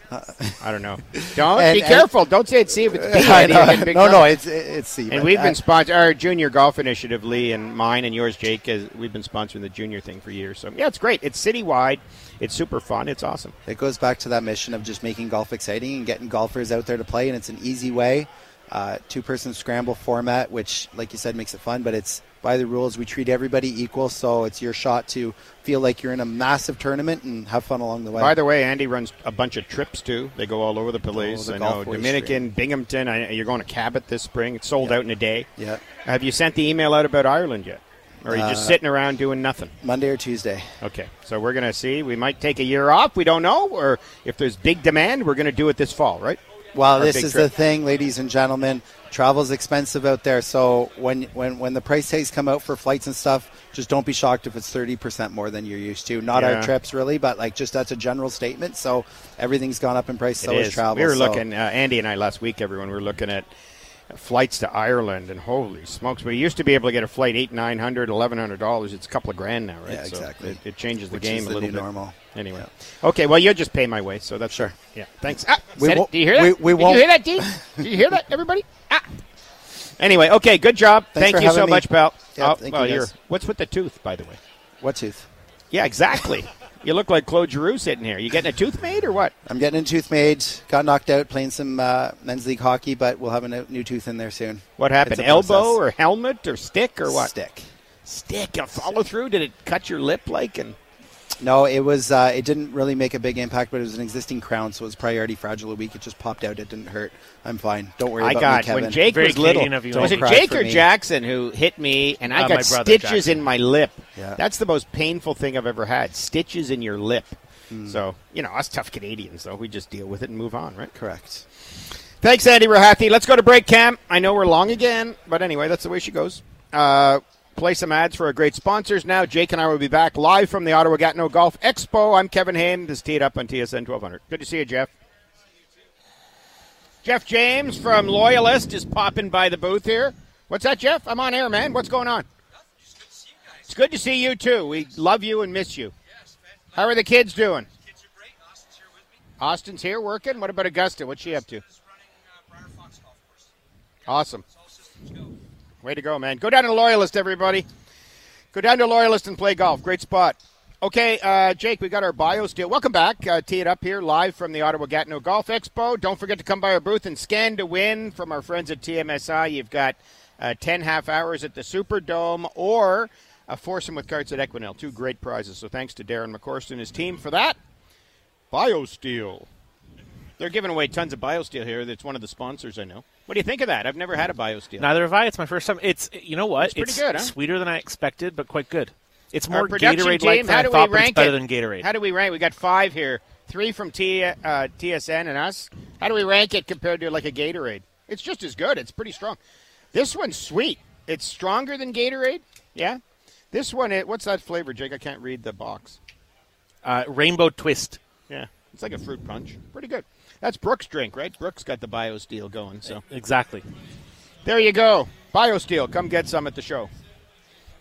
I don't know. Don't And- be and- careful. Don't say it's C if it's B. I know. you'll get in big no, no, it's it's C. And we've I- been sponsoring our junior golf initiative, Lee and mine and yours, Jake. Is, we've been sponsoring the junior thing for years. So yeah, it's great. It's citywide. It's super fun. It's awesome. It goes back to that mission of just making golf exciting and getting golfers out there to play, and it's an easy way. Uh, two-person scramble format, which, like you said, makes it fun, but it's by the rules. We treat everybody equal, so it's your shot to feel like you're in a massive tournament and have fun along the way. By the way, Andy runs a bunch of trips too. They go all over the place. the I know Dominican, Binghamton. I, you're going to Cabot this spring. It's sold out in a day. yeah, Have you sent the email out about Ireland yet? Or are you just Uh, sitting around doing nothing? Monday or Tuesday. Okay, so we're going to see. We might take a year off. We don't know. Or if there's big demand, we're going to do it this fall, right? Well, this is trip. the thing, ladies and gentlemen. Travel's expensive out there, so when when when the price tags come out for flights and stuff, just don't be shocked if it's thirty percent more than you're used to. Not Yeah. our trips really, but like just that's a general statement. So everything's gone up in price. So It is is. travel. We were so- looking, uh, Andy and I last week, everyone, we were looking at flights to Ireland, and holy smokes, we used to be able to get a flight eight, nine hundred, eleven hundred dollars. It's a couple of grand now, right? Yeah, So exactly. it, it changes the Which game is a little bit. normal. Anyway, okay. Well, you'll just pay my way, so that's Sure. Yeah, thanks. Ah, We won't- Do you hear that? we- we Did you hear that, Dean? Did you hear that, everybody? Ah. Anyway, okay, good job. Thanks Thank you so me. much, pal. Yeah, oh, well, you, what's with the tooth, by the way? What tooth? Yeah, exactly. You look like Claude Giroux sitting here. You getting a tooth made or what? I'm getting a tooth made. Got knocked out playing some uh, men's league hockey, but we'll have a new tooth in there soon. What happened? Elbow process. or helmet or stick or what? Stick. Stick. A follow through? Did it cut your lip like? And No, it was. Uh, it didn't really make a big impact, but it was an existing crown, so it was probably already fragile a week. It just popped out. It didn't hurt. I'm fine. Don't worry I about got me, Kevin. when Jake Very was little. Of you. Was it Jake or me. Jackson who hit me, and I Uh, got stitches Jackson. in my lip? Yeah. That's the most painful thing I've ever had. Stitches in your lip. Hmm. So you know, us tough Canadians, though, we just deal with it and move on, right? Correct. Thanks, Andy Rahathi. Let's go to break, Cam. I know we're long again, but anyway, that's the way she goes. Uh, play some ads for our great sponsors now. Jake and I will be back live from the Ottawa Gatineau Golf Expo. I'm Kevin Haime. This is Teed Up on TSN 1200. Good to see you, Jeff. Jeff James from Loyalist is popping by the booth here. What's that, Jeff? I'm on air, man. What's going on? It's good to see you, too. We love you and miss you. How are the kids doing? Austin's here working. What about Augusta? What's she up to? Awesome. Way to go, man. Go down to Loyalist, everybody. Go down to Loyalist and play golf. Great spot. Okay, uh, Jake, we got our BioSteel. Welcome back. Uh, tee it up here live from the Ottawa Gatineau Golf Expo. Don't forget to come by our booth and scan to win from our friends at TMSI. You've got uh, 10 half hours at the Superdome or a foursome with carts at Equinelle. Two great prizes. So thanks to Darren McCorst and his team for that. BioSteel. They're giving away tons of BioSteel here. That's one of the sponsors I know. What do you think of that? I've never had a BioSteel. Neither have I. It's my first time. It's you know what? It's pretty good, huh? sweeter than I expected, but quite good. It's more Gatorade like than how I do thought, we but it's rank better it? than Gatorade. How do we rank? We got five here. Three from T, uh, TSN and us. How do we rank it compared to like a Gatorade? It's just as good. It's pretty strong. This one's sweet. It's stronger than Gatorade. Yeah. This one, it, what's that flavor, Jake? I can't read the box. uh, Rainbow Twist. Yeah, it's like a fruit punch. Pretty good. That's Brooks' drink, right? Brooks got the BioSteel going. So Exactly. there you go. BioSteel. Come get some at the show.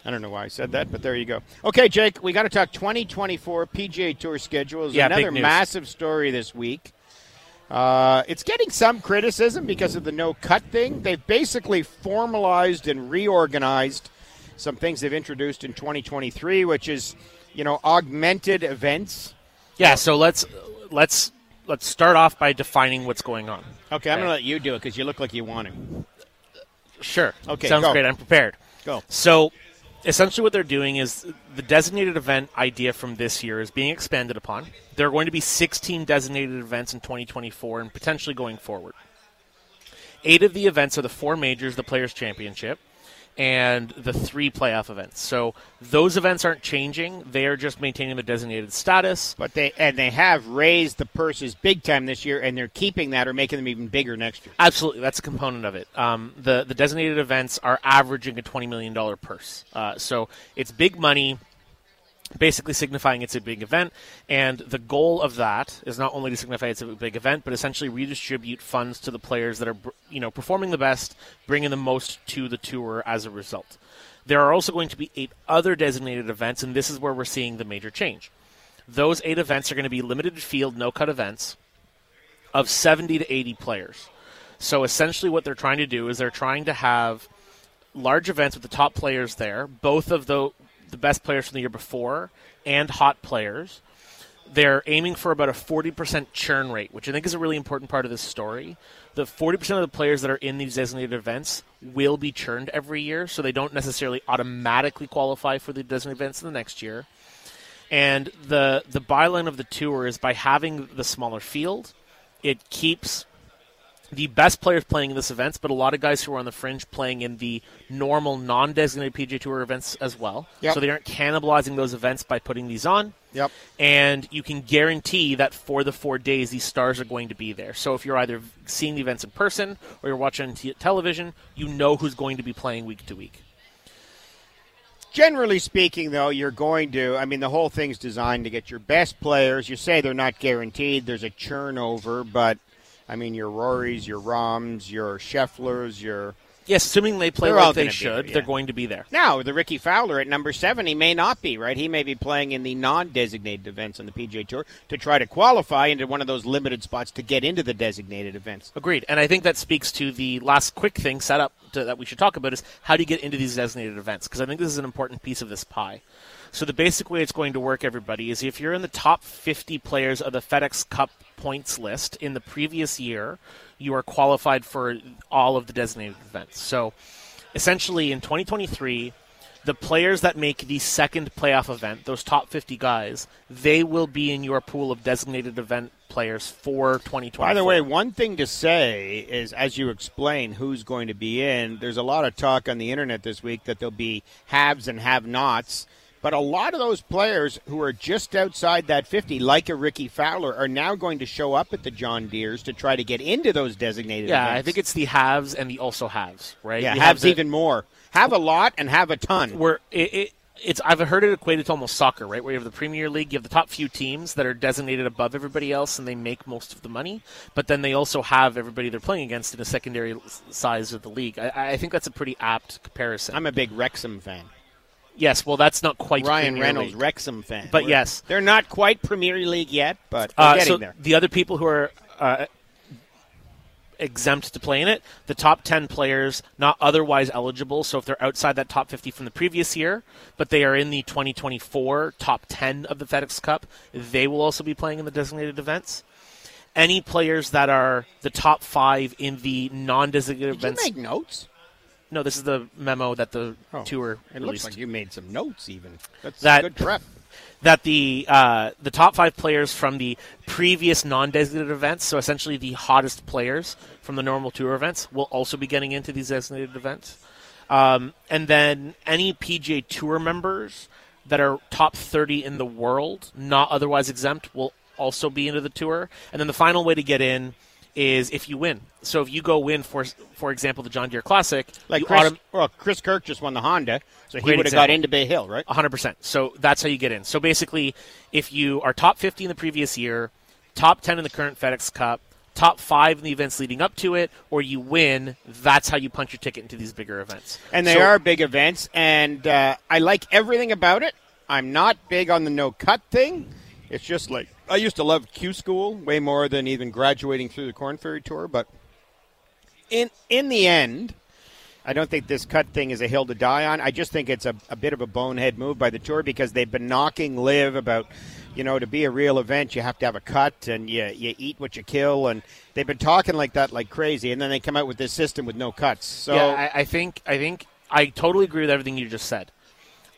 I don't know why I said that, but there you go. Okay, Jake, we got to talk 2024 PGA Tour schedules. Yeah, Another massive story this week. Uh, it's getting some criticism because of the no cut thing. They've basically formalized and reorganized some things they've introduced in 2023, which is, you know, augmented events. Yeah. So let's let's let's start off by defining what's going on. Okay, I'm going to let you do it because you look like you want to. Sure. Okay, Sounds go. great. I'm prepared. Go. So, essentially, what they're doing is the designated event idea from this year is being expanded upon. There are going to be 16 designated events in 2024 and potentially going forward. Eight of the events are the four majors, the Players' Championship, and the three playoff events. So, those events aren't changing. They are just maintaining the designated status. But they and they have raised the purses big time this year, and they're keeping that or making them even bigger next year. Absolutely, that's a component of it. Um, the the designated events are averaging a twenty million dollar purse, uh, so it's big money, basically signifying it's a big event. And the goal of that is not only to signify it's a big event, but essentially redistribute funds to the players that are you know performing the best, bringing the most to the tour as a result. There are also going to be eight other designated events, and this is where we're seeing the major change. Those eight events are going to be limited field, no cut events of 70 to 80 players. So essentially, what they're trying to do is they're trying to have large events with the top players there, both of the the best players from the year before and hot players. They're aiming for about a 40% churn rate, which I think is a really important part of this story. The 40% of the players that are in these designated events will be churned every year, so they don't necessarily automatically qualify for the designated events in the next year. And the the byline of the tour is by having the smaller field, it keeps the best players playing in this events, but a lot of guys who are on the fringe playing in the normal non-designated PGA Tour events as well. Yep. So they aren't cannibalizing those events by putting these on. Yep. And you can guarantee that for the four days, these stars are going to be there. So if you're either seeing the events in person or you're watching t- television, you know who's going to be playing week to week. Generally speaking, though, you're going to. I mean, the whole thing's designed to get your best players. You say they're not guaranteed. There's a churn over, but I mean, your Rorys, your Rahms, your Schefflers, your Yes, assuming they play like they should, there, yeah. they're going to be there. Now, the Rickie Fowler at number seven, he may not be, right? He may be playing in the non designated events on the PGA Tour to try to qualify into one of those limited spots to get into the designated events. Agreed, and I think that speaks to the last quick thing set up to, that we should talk about is how do you get into these designated events? Because I think this is an important piece of this pie. So the basic way it's going to work, everybody, is if you're in the top 50 players of the FedEx Cup points list in the previous year, you are qualified for all of the designated events. So essentially, in 2023, the players that make the second playoff event, those top 50 guys, they will be in your pool of designated event players for 2024. By the way, one thing to say is, as you explain who's going to be in, there's a lot of talk on the internet this week that there'll be haves and have-nots. But a lot of those players who are just outside that 50, like a Rickie Fowler, are now going to show up at the John Deere's to try to get into those designated yeah, events. I think it's the haves and the also haves, right? yeah, You have haves the- even more. Have a lot and have a ton. where it, it it's I've heard it equated to almost soccer, right? Where you have the Premier League, you have the top few teams that are designated above everybody else, and they make most of the money. But then they also have everybody they're playing against in a secondary size of the league. I, I think that's a pretty apt comparison. I'm a big Wrexham fan. Yes, well, that's not quite Ryan Premier Reynolds, League. Wrexham fan. But We're- yes. they're not quite Premier League yet, but they're Uh, getting so there. the other people who are uh, exempt to play in it, the top 10 players not otherwise eligible, so if they're outside that top 50 from the previous year, but they are in the 2024 top 10 of the FedEx Cup, they will also be playing in the designated events. Any players that are the top 5 in the non-designated Did you events make notes? No, this is the memo that the Oh, tour It released. looks like you made some notes. Even that's That- good prep. that the uh, the top five players from the previous non-designated events, so essentially the hottest players from the normal tour events, will also be getting into these designated events. Um, and then any PGA Tour members that are top 30 in the world, not otherwise exempt, will also be into the tour. And then the final way to get in is if you win. So if you go win for for example the John Deere Classic, Like Chris, autom- well, Chris Kirk just won the Honda, so he would have got into Bay Hill, right? 100%. So that's how you get in. So basically, if you are top 50 in the previous year, top 10 in the current FedEx Cup, top 5 in the events leading up to it, or you win, that's how you punch your ticket into these bigger events. And they So- are big events, and uh, I like everything about it. I'm not big on the no cut thing. It's just like I used to love Q School way more than even graduating through the Corn Ferry Tour. But in in the end, I don't think this cut thing is a hill to die on. I just think it's a, a bit of a bonehead move by the tour because they've been knocking LIV about, you know, to be a real event, you have to have a cut and you, you eat what you kill. And they've been talking like that like crazy. And then they come out with this system with no cuts. So yeah, I, I think I think I totally agree with everything you just said.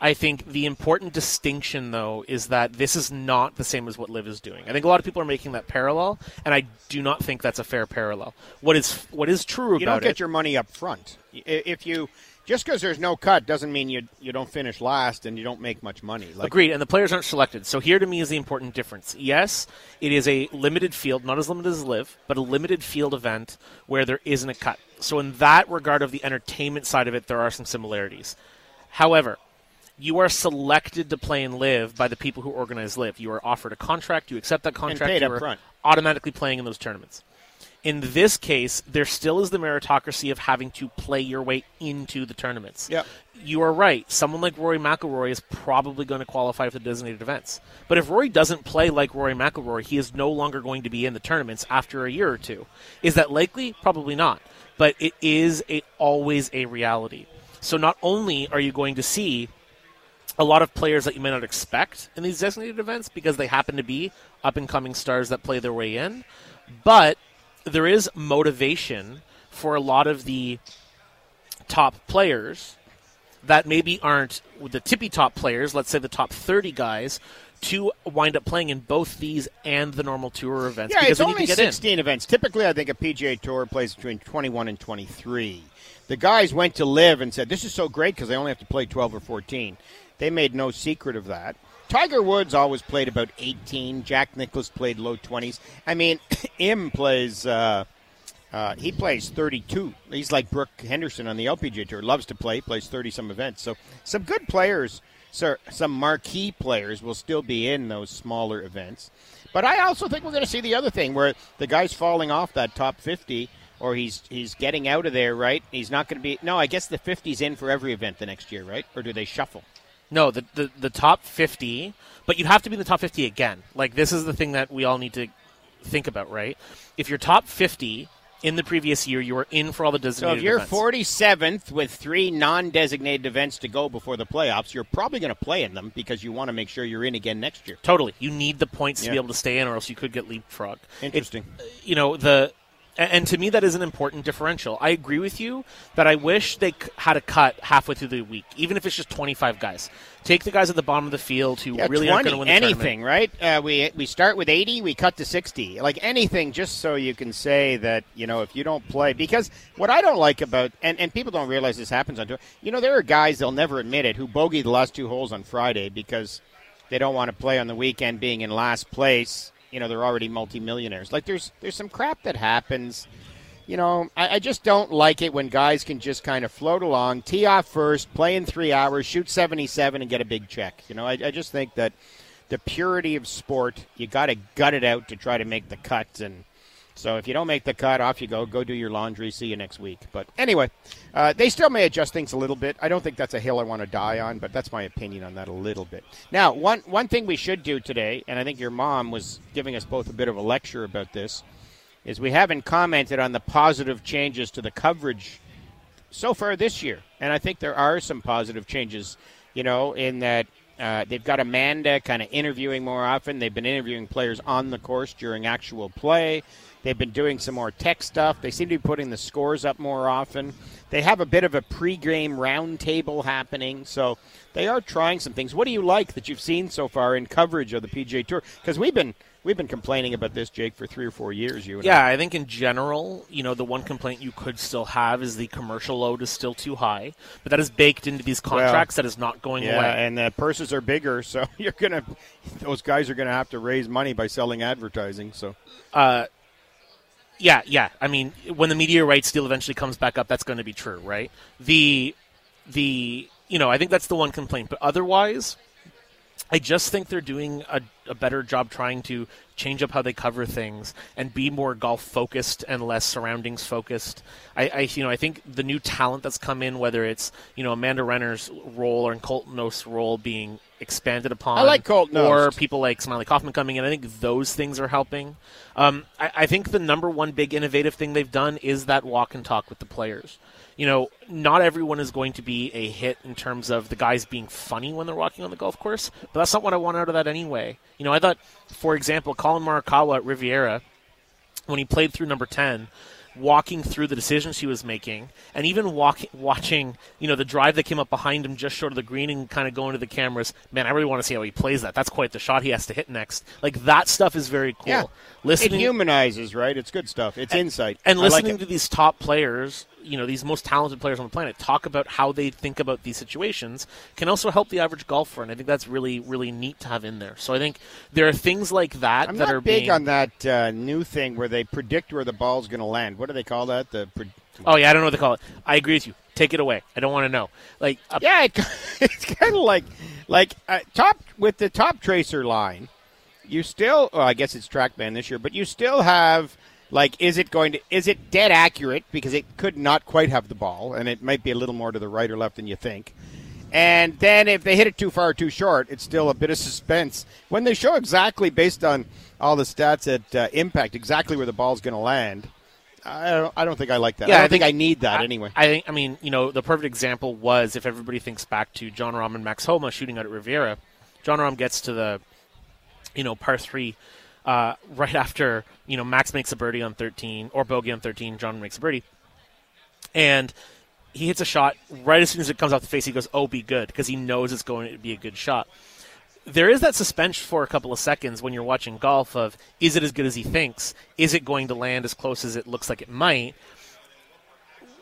I think the important distinction, though, is that this is not the same as what Liv is doing. I think a lot of people are making that parallel, and I do not think that's a fair parallel. What is what is true you about it? You don't get it? your money up front. If you just because there's no cut doesn't mean you you don't finish last and you don't make much money. Like, Agreed, and the players aren't selected. So here to me is the important difference. Yes, it is a limited field, not as limited as LIV, but a limited field event where there isn't a cut. So in that regard of the entertainment side of it, there are some similarities. However, you are selected to play and LIV by the people who organize LIV. You are offered a contract, you accept that contract, paid you front. automatically playing in those tournaments. In this case, there still is the meritocracy of having to play your way into the tournaments. Yep. You are right. Someone like Rory McIlroy is probably going to qualify for the designated events. But if Rory doesn't play like Rory McIlroy, he is no longer going to be in the tournaments after a year or two. Is that likely? Probably not. But it is a, always a reality. So not only are you going to see a lot of players that you may not expect in these designated events because they happen to be up and coming stars that play their way in, but there is motivation for a lot of the top players that maybe aren't the tippy top players, let's say the top 30 guys, to wind up playing in both these and the normal tour events Yeah, because it's only to get in. 16 events. Typically, I think a PGA Tour plays between 21 and 23. The guys went to LIV and said, "This is so great because they only have to play 12 or 14." They made no secret of that. Tiger Woods always played about 18. Jack Nicklaus played low 20s. I mean, Im plays. Uh, uh, he plays 32. He's like Brooke Henderson on the LPGA Tour. Loves to play. Plays 30 some events. So some good players, sir, some marquee players will still be in those smaller events. But I also think we're going to see the other thing where the guys falling off that top 50 or he's he's getting out of there, right? He's not going to be. No, I guess the 50's in for every event the next year, right? Or do they shuffle? No, the, the the top fifty, but you'd have to be in the top fifty again. Like this is the thing that we all need to think about, right? If you're top fifty in the previous year, you are in for all the designated. So if you're events. 47th with three non-designated events to go before the playoffs, you're probably going to play in them because you want to make sure you're in again next year. Totally, you need the points to be able to stay in, or else you could get leapfrogged. Interesting. Uh, you know the and to me that is an important differential i agree with you that i wish they had a cut halfway through the week even if it's just 25 guys take the guys at the bottom of the field who Yeah, really aren't going to win the anything, tournament. right? Uh, we we start with 80, we cut to 60. Like anything, just so you can say that you know if you don't play. Because what I don't like about and, and people don't realize this happens on tour. You know, there are guys they'll never admit it who bogey the last two holes on Friday because they don't want to play on the weekend, being in last place. You know, they're already multimillionaires. Like there's there's some crap that happens. You know, I, I just don't like it when guys can just kind of float along, tee off first, play in three hours, shoot 77, and get a big check. You know, I, I just think that the purity of sport, you got to gut it out to try to make the cut. And so if you don't make the cut, off you go. Go do your laundry. See you next week. But anyway, uh, they still may adjust things a little bit. I don't think that's a hill I want to die on, but that's my opinion on that a little bit. Now, one one thing we should do today, and I think your mom was giving us both a bit of a lecture about this, is we haven't commented on the positive changes to the coverage so far this year. And I think there are some positive changes, you know, in that uh, they've got Amanda kind of interviewing more often. They've been interviewing players on the course during actual play. They've been doing some more tech stuff. They seem to be putting the scores up more often. They have a bit of a pregame roundtable happening. So they are trying some things. What do you like that you've seen so far in coverage of the PGA Tour? Because we've been we've been complaining about this, Jake, for three or four years. You and Yeah, I. I think in general, you know, the one complaint you could still have is the commercial load is still too high, but that is baked into these contracts. that is not going Yeah, away. and the purses are bigger, so you're gonna those guys are gonna have to raise money by selling advertising. So uh, Yeah, yeah. I mean, when the rights deal eventually comes back up, that's going to be true, right? The the you know, I think that's the one complaint, but otherwise, I just think they're doing a, a better job trying to change up how they cover things and be more golf focused and less surroundings focused. I, I you know I think the new talent that's come in, whether it's you know Amanda Renner's role or Colt Knost's role being expanded upon, I like Colton or people like Smylie Kaufman coming in. I think those things are helping. Um, I, I think the number one big innovative thing they've done is that walk and talk with the players. You know, not everyone is going to be a hit in terms of the guys being funny when they're walking on the golf course, but that's not what I want out of that anyway. You know, I thought, for example, Collin Morikawa at Riviera, when he played through number 10, walking through the decisions he was making, and even walk, watching, you know, the drive that came up behind him just short of the green and kind of going to the cameras. Man, I really want to see how he plays that. That's quite the shot he has to hit next. Like that stuff is very cool. yeah, Listening, it humanizes, right? It's good stuff. It's insight. and I like listening it. to these top players, you know, these most talented players on the planet talk about how they think about these situations can also help the average golfer, and I think that's really, really neat to have in there. So I think there are things like that I'm that are big being. on that uh, new thing where they predict where the ball's going to land. What do they call that? The pre- oh yeah, I don't know what they call it. I agree with you. Take it away. I don't want to know. Like, uh, yeah, it, it's kind of like like uh, top with the top tracer line. You still, well, I guess it's TrackMan this year, but you still have like, is it going to, is it dead accurate because it could not quite have the ball, and it might be a little more to the right or left than you think. And then if they hit it too far or too short, it's still a bit of suspense. When they show exactly based on all the stats at uh, impact, exactly where the ball's going to land, I don't, I don't think I like that. Yeah, I don't think, I need that I- anyway. I think. I mean, you know, the perfect example was if everybody thinks back to Jon Rahm and Max Homa shooting out at Riviera. Jon Rahm gets to the, you know, par three, uh, right after you know Max makes a birdie on thirteen or bogey on thirteen. Jon makes a birdie, and he hits a shot right as soon as it comes off the face. He goes, "Oh, be good," because he knows it's going to be a good shot. There is that suspense for a couple of seconds when you're watching golf of is it as good as he thinks? Is it going to land as close as it looks like it might?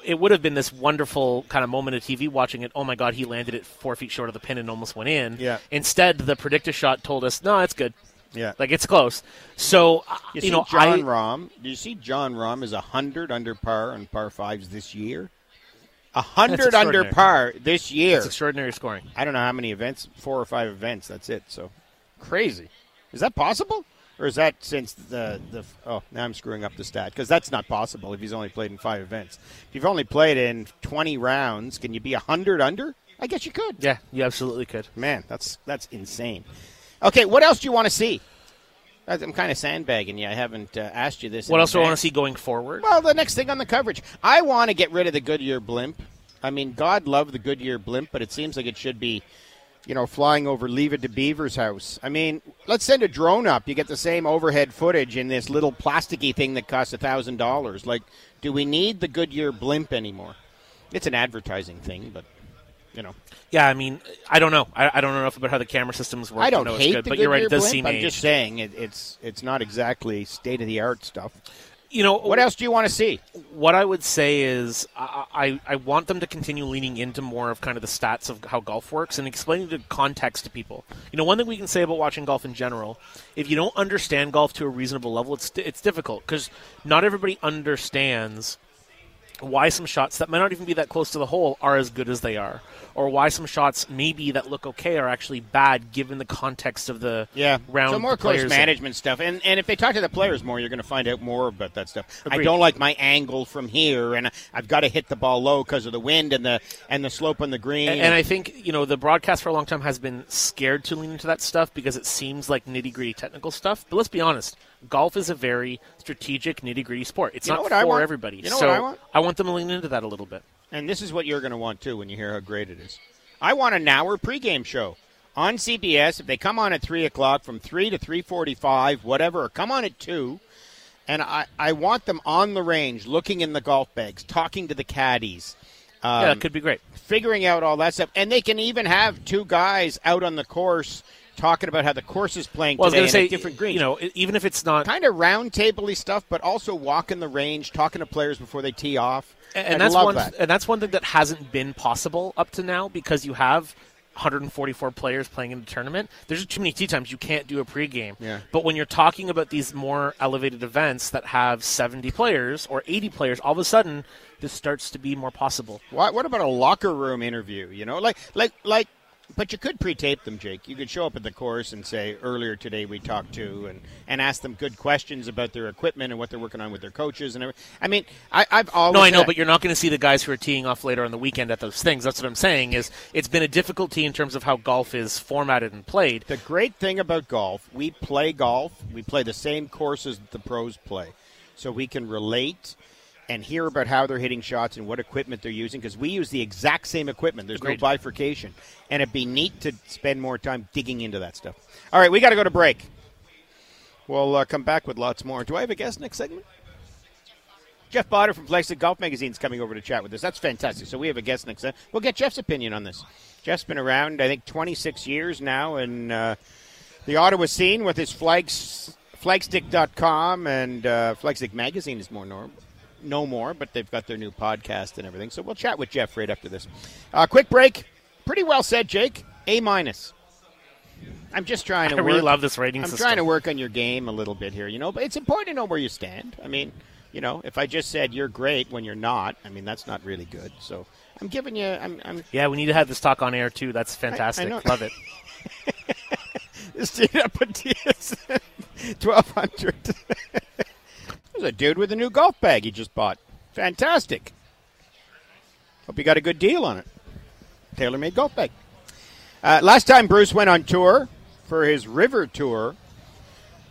it would have been this wonderful kind of moment of TV watching it. Oh my God, he landed it four feet short of the pin and almost went in. Yeah. Instead, the predictor shot told us, no, it's good. Yeah. Like it's close. So uh, You, you, know, Jon I, Rahm. Do you see Jon Rahm is hundred under par on par fives this year? A hundred under par this year. it's extraordinary scoring. I don't know how many events, four or five events. That's it. So crazy. Is that possible? Or is that since the the oh now I'm screwing up the stat because that's not possible if he's only played in five events. If you've only played in 20 rounds, can you be hundred under? I guess you could. Yeah, you absolutely could. Man, that's that's insane. Okay, what else do you want to see? I'm kind of sandbagging you. I haven't uh, asked you this. What else do I want to see going forward? Well, the next thing on the coverage, I want to get rid of the Goodyear blimp. I mean, God love the Goodyear blimp, but it seems like it should be, you know, flying over Leave It to Beaver's house. I mean, let's send a drone up. You get the same overhead footage in this little plasticky thing that costs a thousand dollars. Like, do we need the Goodyear blimp anymore? It's an advertising thing, but you know, Yeah, I mean, I don't know. I, I don't know enough about how the camera systems work. I don't know it's hate good, the but you're right. It does blimp. seem I'm aged. just saying it, it's it's not exactly state of the art stuff. You know What else do you want to see? what I would say is I, I, I want them to continue leaning into more of kind of the stats of how golf works and explaining the context to people. You know, one thing we can say about watching golf in general, if you don't understand golf to a reasonable level, it's it's difficult because not everybody understands why some shots that might not even be that close to the hole are as good as they are, or why some shots maybe that look okay are actually bad given the context of the Yeah, round. so more the players course in. management stuff, and and if they talk to the players more, you're going to find out more about that stuff. I don't like my angle from here, and I've got to hit the ball low because of the wind and the and the slope on the green. And, and I think you know the broadcast for a long time has been scared to lean into that stuff because it seems like nitty gritty technical stuff. But let's be honest, golf is a very strategic nitty gritty sport. It's You not for everybody. You know so what I want? I want them to lean into that a little bit. And this is what you're going to want too when you hear how great it is. I want an hour pregame show on CBS. If they come on at three o'clock, from three to three forty-five, whatever, or come on at two, and I, I want them on the range, looking in the golf bags, talking to the caddies. Um, yeah, that could be great. figuring out all that stuff, and they can even have two guys out on the course talking about how the course is playing Well, I was today going to say, different greens. you know, even if it's not, kind of round tabley stuff, but also walking the range, talking to players before they tee off. and I that's one, that. and that's one thing that hasn't been possible up to now because you have 144 players playing in the tournament. There's just too many tee times you can't do a pregame. Yeah. But when you're talking about these more elevated events that have 70 players or 80 players, all of a sudden this starts to be more possible. What, what about a locker room interview? You know, like like like. But you could pre-tape them, Jake. You could show up at the course and say, "Earlier today, we talked to," and, and ask them good questions about their equipment and what they're working on with their coaches and everything. I mean, I, I've always No, I know, said- but you're not going to see the guys who are teeing off later on the weekend at those things. That's what I'm saying. Is it's been a difficulty in terms of how golf is formatted and played. The great thing about golf, we play golf. We play the same courses that the pros play, so we can relate and hear about how they're hitting shots and what equipment they're using because we use the exact same equipment. There's Agreed. no bifurcation, and it'd be neat to spend more time digging into that stuff. All right, we got to go to break. We'll uh, come back with lots more. Do I have a guest next segment? Jeff Bauder from Flagstick Golf Magazine is coming over to chat with us. That's fantastic. So we have a guest next. segment. We'll get Jeff's opinion on this. Jeff's been around, I think, 26 years now, and uh, the Ottawa scene with his flags, flagstick.com and uh, Flagstick Magazine is more normal. No more, but they've got their new podcast and everything. So we'll chat with Jeff right after this. Uh, quick break. Pretty well said, Jake. A minus. I'm just trying to I really work- love this rating I'm system. trying to work on your game a little bit here, you know, but it's important to know where you stand. I mean, you know, if I just said you're great when you're not, I mean, that's not really good. So I'm giving you, I'm, I'm Yeah, we need to have this talk on air too. That's fantastic. know. Love it. up at TSN 1200. There's a dude with a new golf bag he just bought. Fantastic. Hope you got a good deal on it. TaylorMade golf bag. Uh, last time Bruce went on tour for his river tour,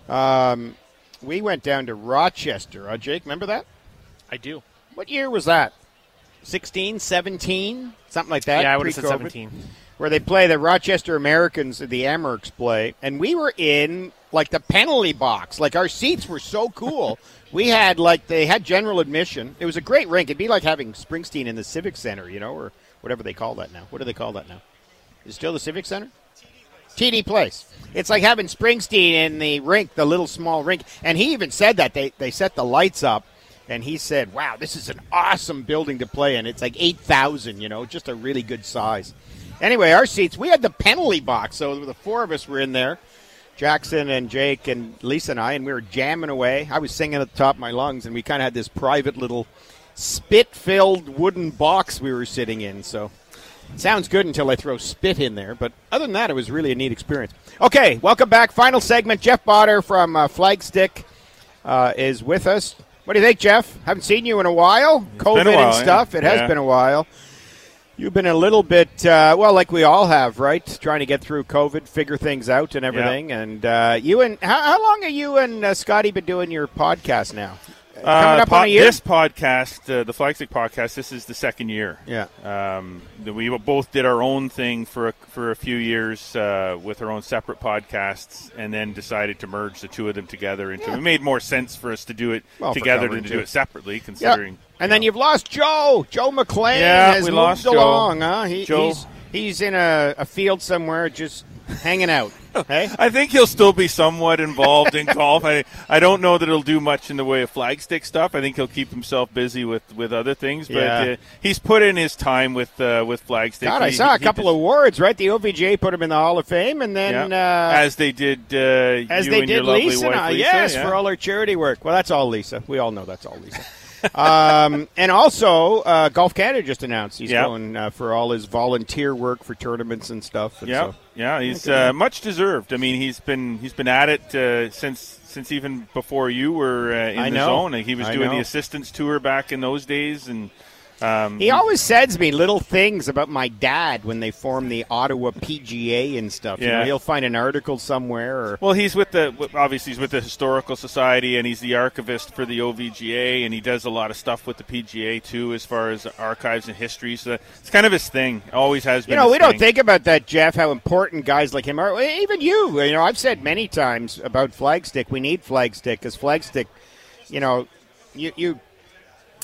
um, we went down to Rochester. Uh, Jake, remember that? I do. What year was that? 16, 17? Something like that? yeah, I would have said 17. where they play the Rochester Americans at the Amerks play, and we were in like the penalty box. Like our seats were so cool. we had like they had general admission. It was a great rink. It'd be like having Springsteen in the Civic Center, you know, or whatever they call that now. What do they call that now? Is it still the Civic Center? TD Place. It's like having Springsteen in the rink, the little small rink. And he even said that they they set the lights up, and he said, "Wow, this is an awesome building to play in. It's like eight thousand, you know, just a really good size." Anyway, our seats, we had the penalty box, so the four of us were in there. Jackson and Jake and Lisa and I, and we were jamming away. I was singing at the top of my lungs, and we kind of had this private little spit-filled wooden box we were sitting in. So Sounds good until I throw spit in there, but other than that, it was really a neat experience. Okay, welcome back. Final segment. Jeff Bauder from uh, Flagstick uh, is with us. What do you think, Jeff? Haven't seen you in a while. COVID been a while, and stuff. yeah. It has Yeah. been a while. You've been a little bit, uh, well, like we all have, right? Trying to get through COVID, figure things out, and everything. And uh, you and how, how long have you and uh, Scotty been doing your podcast now? Coming up po- on a year. Uh, This podcast, uh, the Flagstick podcast, this is the second year. Yeah. Um, we both did our own thing for a, for a few years uh, with our own separate podcasts, and then decided to merge the two of them together into. Yeah. It made more sense for us to do it Well, together than to do it separately, Yeah. And then you've lost Joe. Joe McLean Yeah, has we moved lost Joe. along. Huh? He, Joe- He's, he's in a, a field somewhere just hanging out. hey? I think he'll still be somewhat involved in golf. I I don't know that he'll do much in the way of flagstick stuff. I think he'll keep himself busy with, with other things. But Yeah. uh, he's put in his time with uh, with flagstick. God, I He- saw a couple of awards, right? The OVJ put him in the Hall of Fame, and then Yeah. uh, as they did uh, as you they and your did lovely Lisa, wife, Lisa, yes, yeah. for all her charity work. Well, that's all Lisa. We all know that's all Lisa. Um, and also, uh, Golf Canada just announced he's Yeah. going uh, for all his volunteer work for tournaments and stuff. And Yeah, so- yeah, he's uh, much deserved. I mean, he's been he's been at it uh, since since even before you were uh, in I the know. zone. He was I doing know. the assistance tour back in those days, and um, He always sends me little things about my dad when they form the Ottawa PGA and stuff. You know, Yeah. he'll find an article somewhere or Well, he's with the obviously he's with the historical society, and he's the archivist for the OVGA, and he does a lot of stuff with the PGA too, as far as archives and history. So it's kind of his thing. Always has been. You know, we don't think about that, Jeff. How important guys like him are. Even you. You know, I've said many times about Flagstick. We need Flagstick because Flagstick. You know, you you.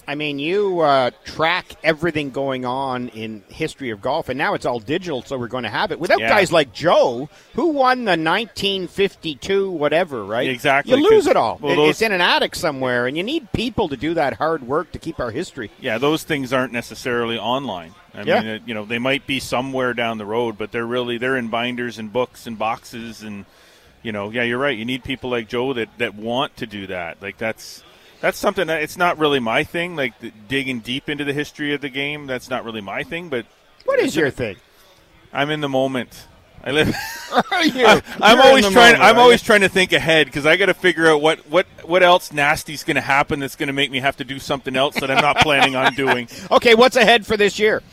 I mean, you uh, track everything going on in history of golf, and now it's all digital, so we're going to have it. Without Yeah. guys like Joe, who won the 1952 whatever, right? Exactly, You lose it all. well, those- it's in an attic somewhere, and you need people to do that hard work to keep our history. Yeah, those things aren't necessarily online. I Yeah. mean, you know, they might be somewhere down the road, but they're really they're in binders and books and boxes and you know, yeah, you're right. You need people like Joe that that want to do that. Like that's that's something that it's not really my thing. Like digging deep into the history of the game, that's not really my thing. But What is your thing? I'm in the moment. I live. You- I'm, I'm you're always trying. moment, I'm always you? trying to think ahead because I got to figure out what what what else nasty's going to happen that's going to make me have to do something else that I'm not planning on doing. Okay, what's ahead for this year?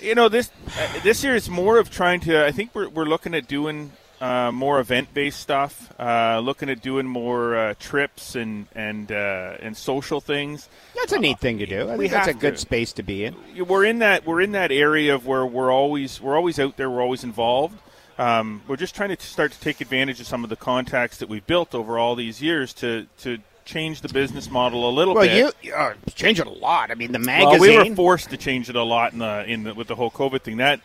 You know this uh, this year is more of trying to. I think we're we're looking at doing uh, more event based stuff. Uh, looking at doing more uh, trips and and uh, and social things. That's a neat thing to do. I we think that's a good to. space to be in. We're in that we're in that area of where we're always we're always out there. We're always involved. Um, we're just trying to start to take advantage of some of the contacts that we've built over all these years to to change the business model a little Well, bit. you uh, change it a lot. I mean, the Well, magazine. we were forced to change it a lot in the in the, with the whole COVID thing. That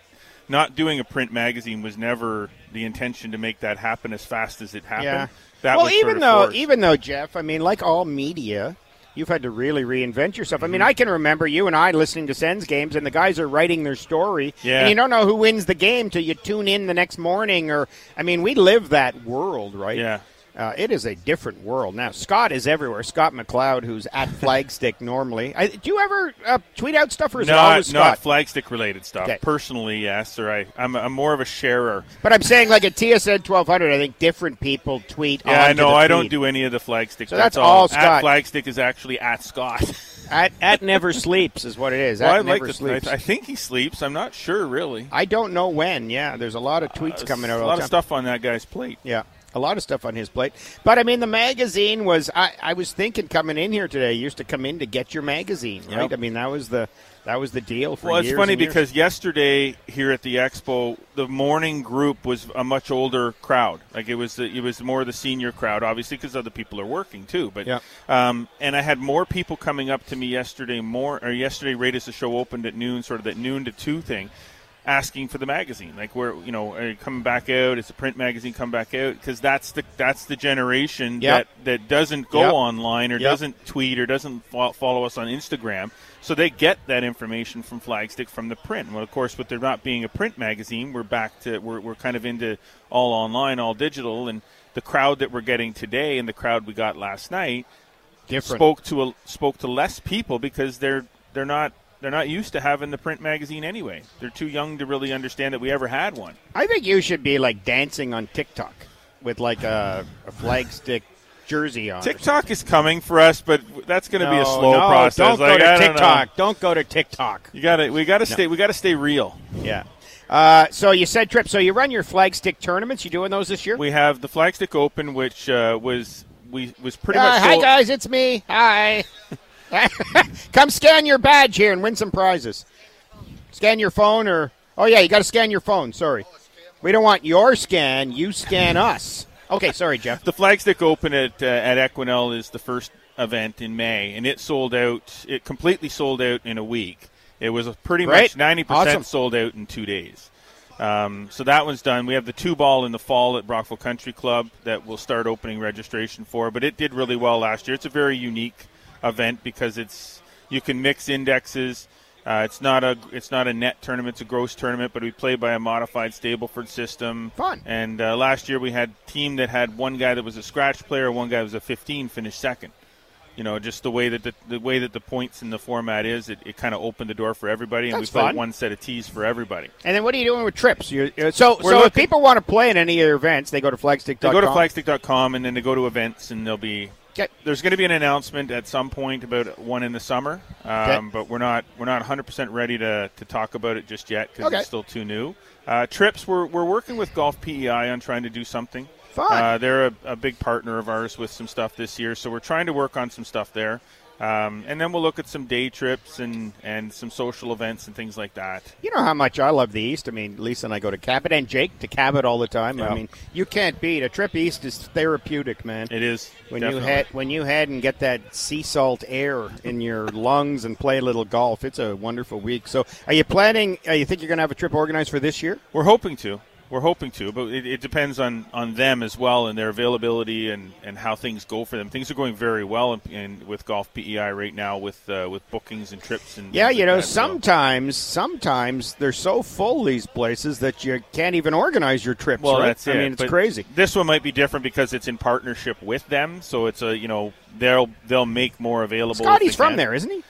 not doing a print magazine was never the intention to make that happen as fast as it happened. yeah. That well, even though, forced. even though Jeff, I mean, like all media, you've had to really reinvent yourself. I mean, Mm-hmm. I can remember you and I listening to Sens games, and the guys are writing their story, Yeah. and you don't know who wins the game till you tune in the next morning. Or, I mean, we live that world, right? Yeah. Uh, it is a different world now. Scott is everywhere. Scott McLeod, who's at Flagstick normally. I, do you ever uh, tweet out stuff, or is it not always not flagstick related stuff. Okay. Personally, yes, or I I'm, I'm more of a sharer. But I'm saying, like at TSN 1200, I think different people tweet. Yeah, I know. the I don't do any of the flagstick. So that's all Scott. At flagstick is actually at Scott. At, at never sleeps is what it is. well, at I like never to. sleeps. I, I think he sleeps. I'm not sure really. I don't know when. Yeah, there's a lot of tweets coming out. Uh, a lot of stuff on that guy's plate. Yeah, a lot of stuff on his plate. But I mean, the magazine was. I, I was thinking coming in here today. You used to come in to get your magazine, right? Yep. I mean, that was the that was the deal for Well, it's funny because yesterday here at the expo, the morning group was a much older crowd. Like it was, the, it was more the senior crowd, obviously, because other people are working too. But Yeah. um, and I had more people coming up to me yesterday, more or yesterday, right as the show opened at noon, sort of that noon to two thing, asking for the magazine. Like where you know, are you coming back out? Is the print magazine come back out? Because that's the that's the generation Yep. that that doesn't go Yep. online or Yep. doesn't tweet or doesn't fo- follow us on Instagram. So they get that information from Flagstick from the print. Well, of course, with there not being a print magazine, we're back to we're, we're kind of into all online, all digital, and the crowd that we're getting today and the crowd we got last night different. spoke to a, spoke to less people because they're they're not they're not used to having the print magazine anyway. They're too young to really understand that we ever had one. I think you should be like dancing on TikTok with like a, a flag stick jersey on. TikTok is coming for us, but that's going to be a slow no, process. Don't Like, go I to don't. TikTok. Don't go to TikTok. You got to we got to stay we got to stay real. Yeah. Uh, so you said trip. So you run your flagstick tournaments. You doing those this year? We have the Flagstick Open, which uh, was we was pretty Uh, much hi sold- guys, it's me. Hi. Come scan your badge here and win some prizes. Scan your phone or oh yeah, you got to scan your phone. Sorry, we don't want your scan. You scan us. Okay, sorry, Jeff. The Flagstick Open at uh, at Equinelle is the first event in May, and it sold out. It completely sold out in a week. It was pretty Great. much ninety percent Awesome. sold out in two days. Um, so that one's done. We have the two ball in the fall at Brockville Country Club that we'll start opening registration for. But it did really well last year. It's a very unique event because it's you can mix indexes. Uh, it's not a it's not a net tournament; it's a gross tournament. But we play by a modified Stableford system. Fun. And uh, last year we had a team that had one guy that was a scratch player, one guy was a 15, finished second. You know, just the way that the, the way that the points in the format is, it, it kind of opened the door for everybody, and That's we played fun. one set of tees for everybody. And then what are you doing with trips? You, uh, so We're so if people want to play in any of your events, they go to flagstick.com. They go to flagstick.com and then they go to events, and there'll be Okay. there's going to be an announcement at some point about one in the summer, um, Okay. but we're not we're not 100 percent ready to, to talk about it just yet because Okay. it's still too new. Uh, trips, we're we're working with Golf PEI on trying to do something. Fun. Uh, they're a, a big partner of ours with some stuff this year, so we're trying to work on some stuff there. Um, and then we'll look at some day trips and, and some social events and things like that. You know how much I love the East. I mean, Lisa and I go to Cabot and Jake to Cabot all the time. I mean, you can't beat a trip East is therapeutic, man. It is when definitely. you head when you head and get that sea salt air in your lungs and play a little golf. It's a wonderful week. So, are you planning? Uh, you think you're going to have a trip organized for this year? We're hoping to. We're hoping to, but it, it depends on, on them as well and their availability and, and how things go for them. Things are going very well in, in, with Golf PEI right now with uh, with bookings and trips and Yeah, you know, sometimes sometimes they're so full these places that you can't even organize your trips. Well, right? that's I it. mean, it's But crazy. This one might be different because it's in partnership with them, so it's a you know they'll they'll make more available. Scotty's from there, isn't he?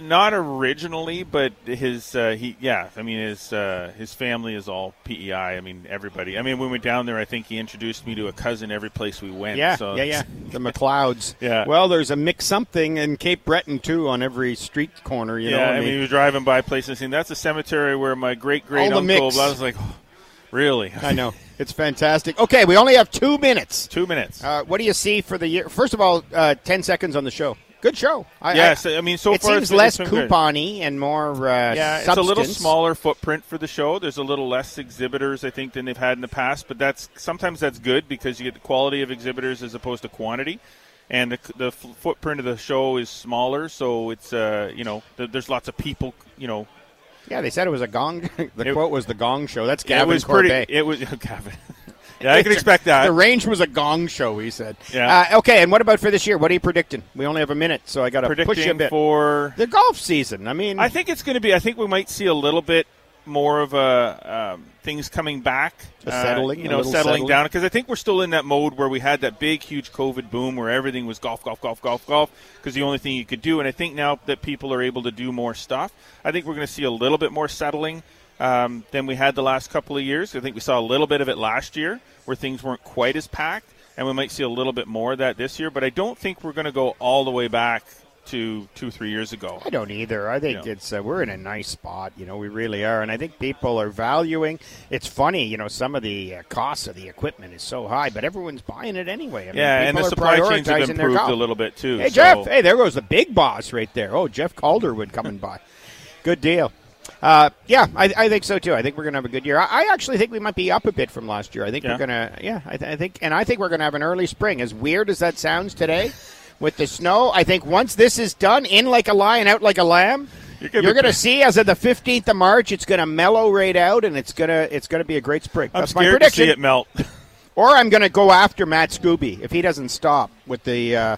Not originally, but his uh, he yeah. I mean his uh, his family is all PEI. I mean everybody. I mean when we went down there, I think he introduced me to a cousin every place we went. Yeah, so yeah, yeah. The McLeods. Yeah. Well, there's a mix something in Cape Breton too on every street corner. You yeah, know, I mean, he was driving by places saying that's a cemetery where my great great uncle. I was like, oh, really? I know it's fantastic. Okay, we only have two minutes. Two minutes. Uh, what do you see for the year? First of all, uh, ten seconds on the show. Good show. I, yes, I, mean so it far seems it's less it's good. and more. Uh, Yeah, it's a little smaller footprint for the show. There's a little less exhibitors, I think, than they've had in the past. But that's sometimes that's good because you get the quality of exhibitors as opposed to quantity, and the, the f- footprint of the show is smaller. So it's uh, you know th- there's lots of people. You know, Yeah, they said it was a gong. the It- quote was the gong show. That's it Gavin was Corbet. pretty. It was Gavin. Yeah, I can expect that. The range was a gong show, he said. Yeah. Uh, okay, and what about for this year? What are you predicting? We only have a minute, so I got to push you a bit. for the golf season. I mean, I think it's going to be. I think we might see a little bit more of a um, things coming back, uh, settling, you know, settling settling. down. Because I think we're still in that mode where we had that big, huge COVID boom where everything was golf, golf, golf, golf, golf, because the only thing you could do. And I think now that people are able to do more stuff, I think we're going to see a little bit more settling. Um, than we had the last couple of years. I think we saw a little bit of it last year, where things weren't quite as packed, and we might see a little bit more of that this year. But I don't think we're going to go all the way back to two, three years ago. I don't either. I think Yeah. it's uh, we're in a nice spot. You know, we really are, and I think people are valuing. It's funny, you know, some of the uh, costs of the equipment is so high, but everyone's buying it anyway. I mean, Yeah, and the supply chains have improved a little bit too. Hey so- Jeff, hey, there goes the big boss right there. Oh, Jeff Calderwood coming by. Good deal. Uh, yeah, I, I think so too. I think we're going to have a good year. I, I actually think we might be up a bit from last year. I think Yeah. we're going to, yeah, I, th- I think, and I think we're going to have an early spring. As weird as that sounds today, with the snow, I think once this is done, in like a lion, out like a lamb. You're You're gonna going be- to see as of the 15th of March, it's going to mellow right out, and it's going to it's going to be a great spring. I'm That's my scared to prediction. see it melt. Or I'm going to go after Matt Scooby if he doesn't stop with the uh,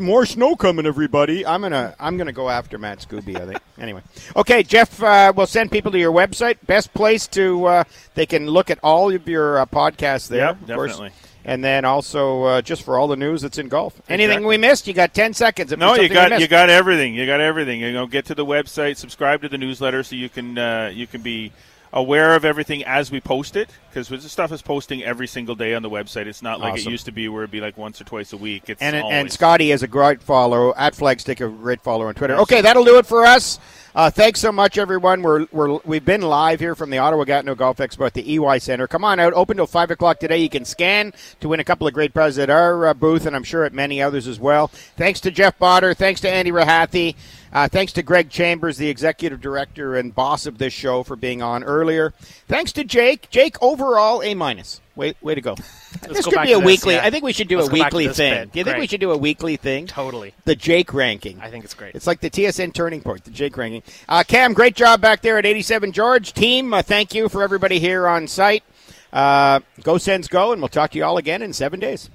more snow coming. Everybody, I'm gonna I'm gonna go after Matt Scooby. I think. anyway, okay, Jeff. Uh, we'll send people to your website. Best place to uh, they can look at all of your uh, podcasts there. Yep, definitely. And then also uh, just for all the news that's in golf. Anything Exactly. we missed? You got ten seconds. No, you got missed. you got everything. You got everything. You know, get to the website, subscribe to the newsletter, so you can uh, you can be aware of everything as we post it. Because this stuff is posting every single day on the website. It's not like it used to be, where it'd be like once or twice a week. It's And, always. and Scotty is a great follow at Flagstick, a great follower on Twitter. Okay, that'll do it for us. Uh, thanks so much, everyone. We're, we're we've been live here from the Ottawa Gatineau Golf Expo at the EY Center. Come on out, open till five o'clock today. You can scan to win a couple of great prizes at our uh, booth, and I'm sure at many others as well. Thanks to Jeff Bauder. Thanks to Andy Rahathi. Uh, thanks to Greg Chambers, the executive director and boss of this show, for being on earlier. Thanks to Jake. Jake, overall A minus. Way, way to go. this go could be a this, weekly. yeah. I think we should do Let's a go back to weekly thing. bit. Do you think we should do a weekly thing? Totally. The Jake ranking. I think it's great. It's like the TSN turning point, the Jake ranking. Uh, Cam, great job back there at 87 George. Team, uh, thank you for everybody here on site. Uh, go Sens go, and we'll talk to you all again in seven days.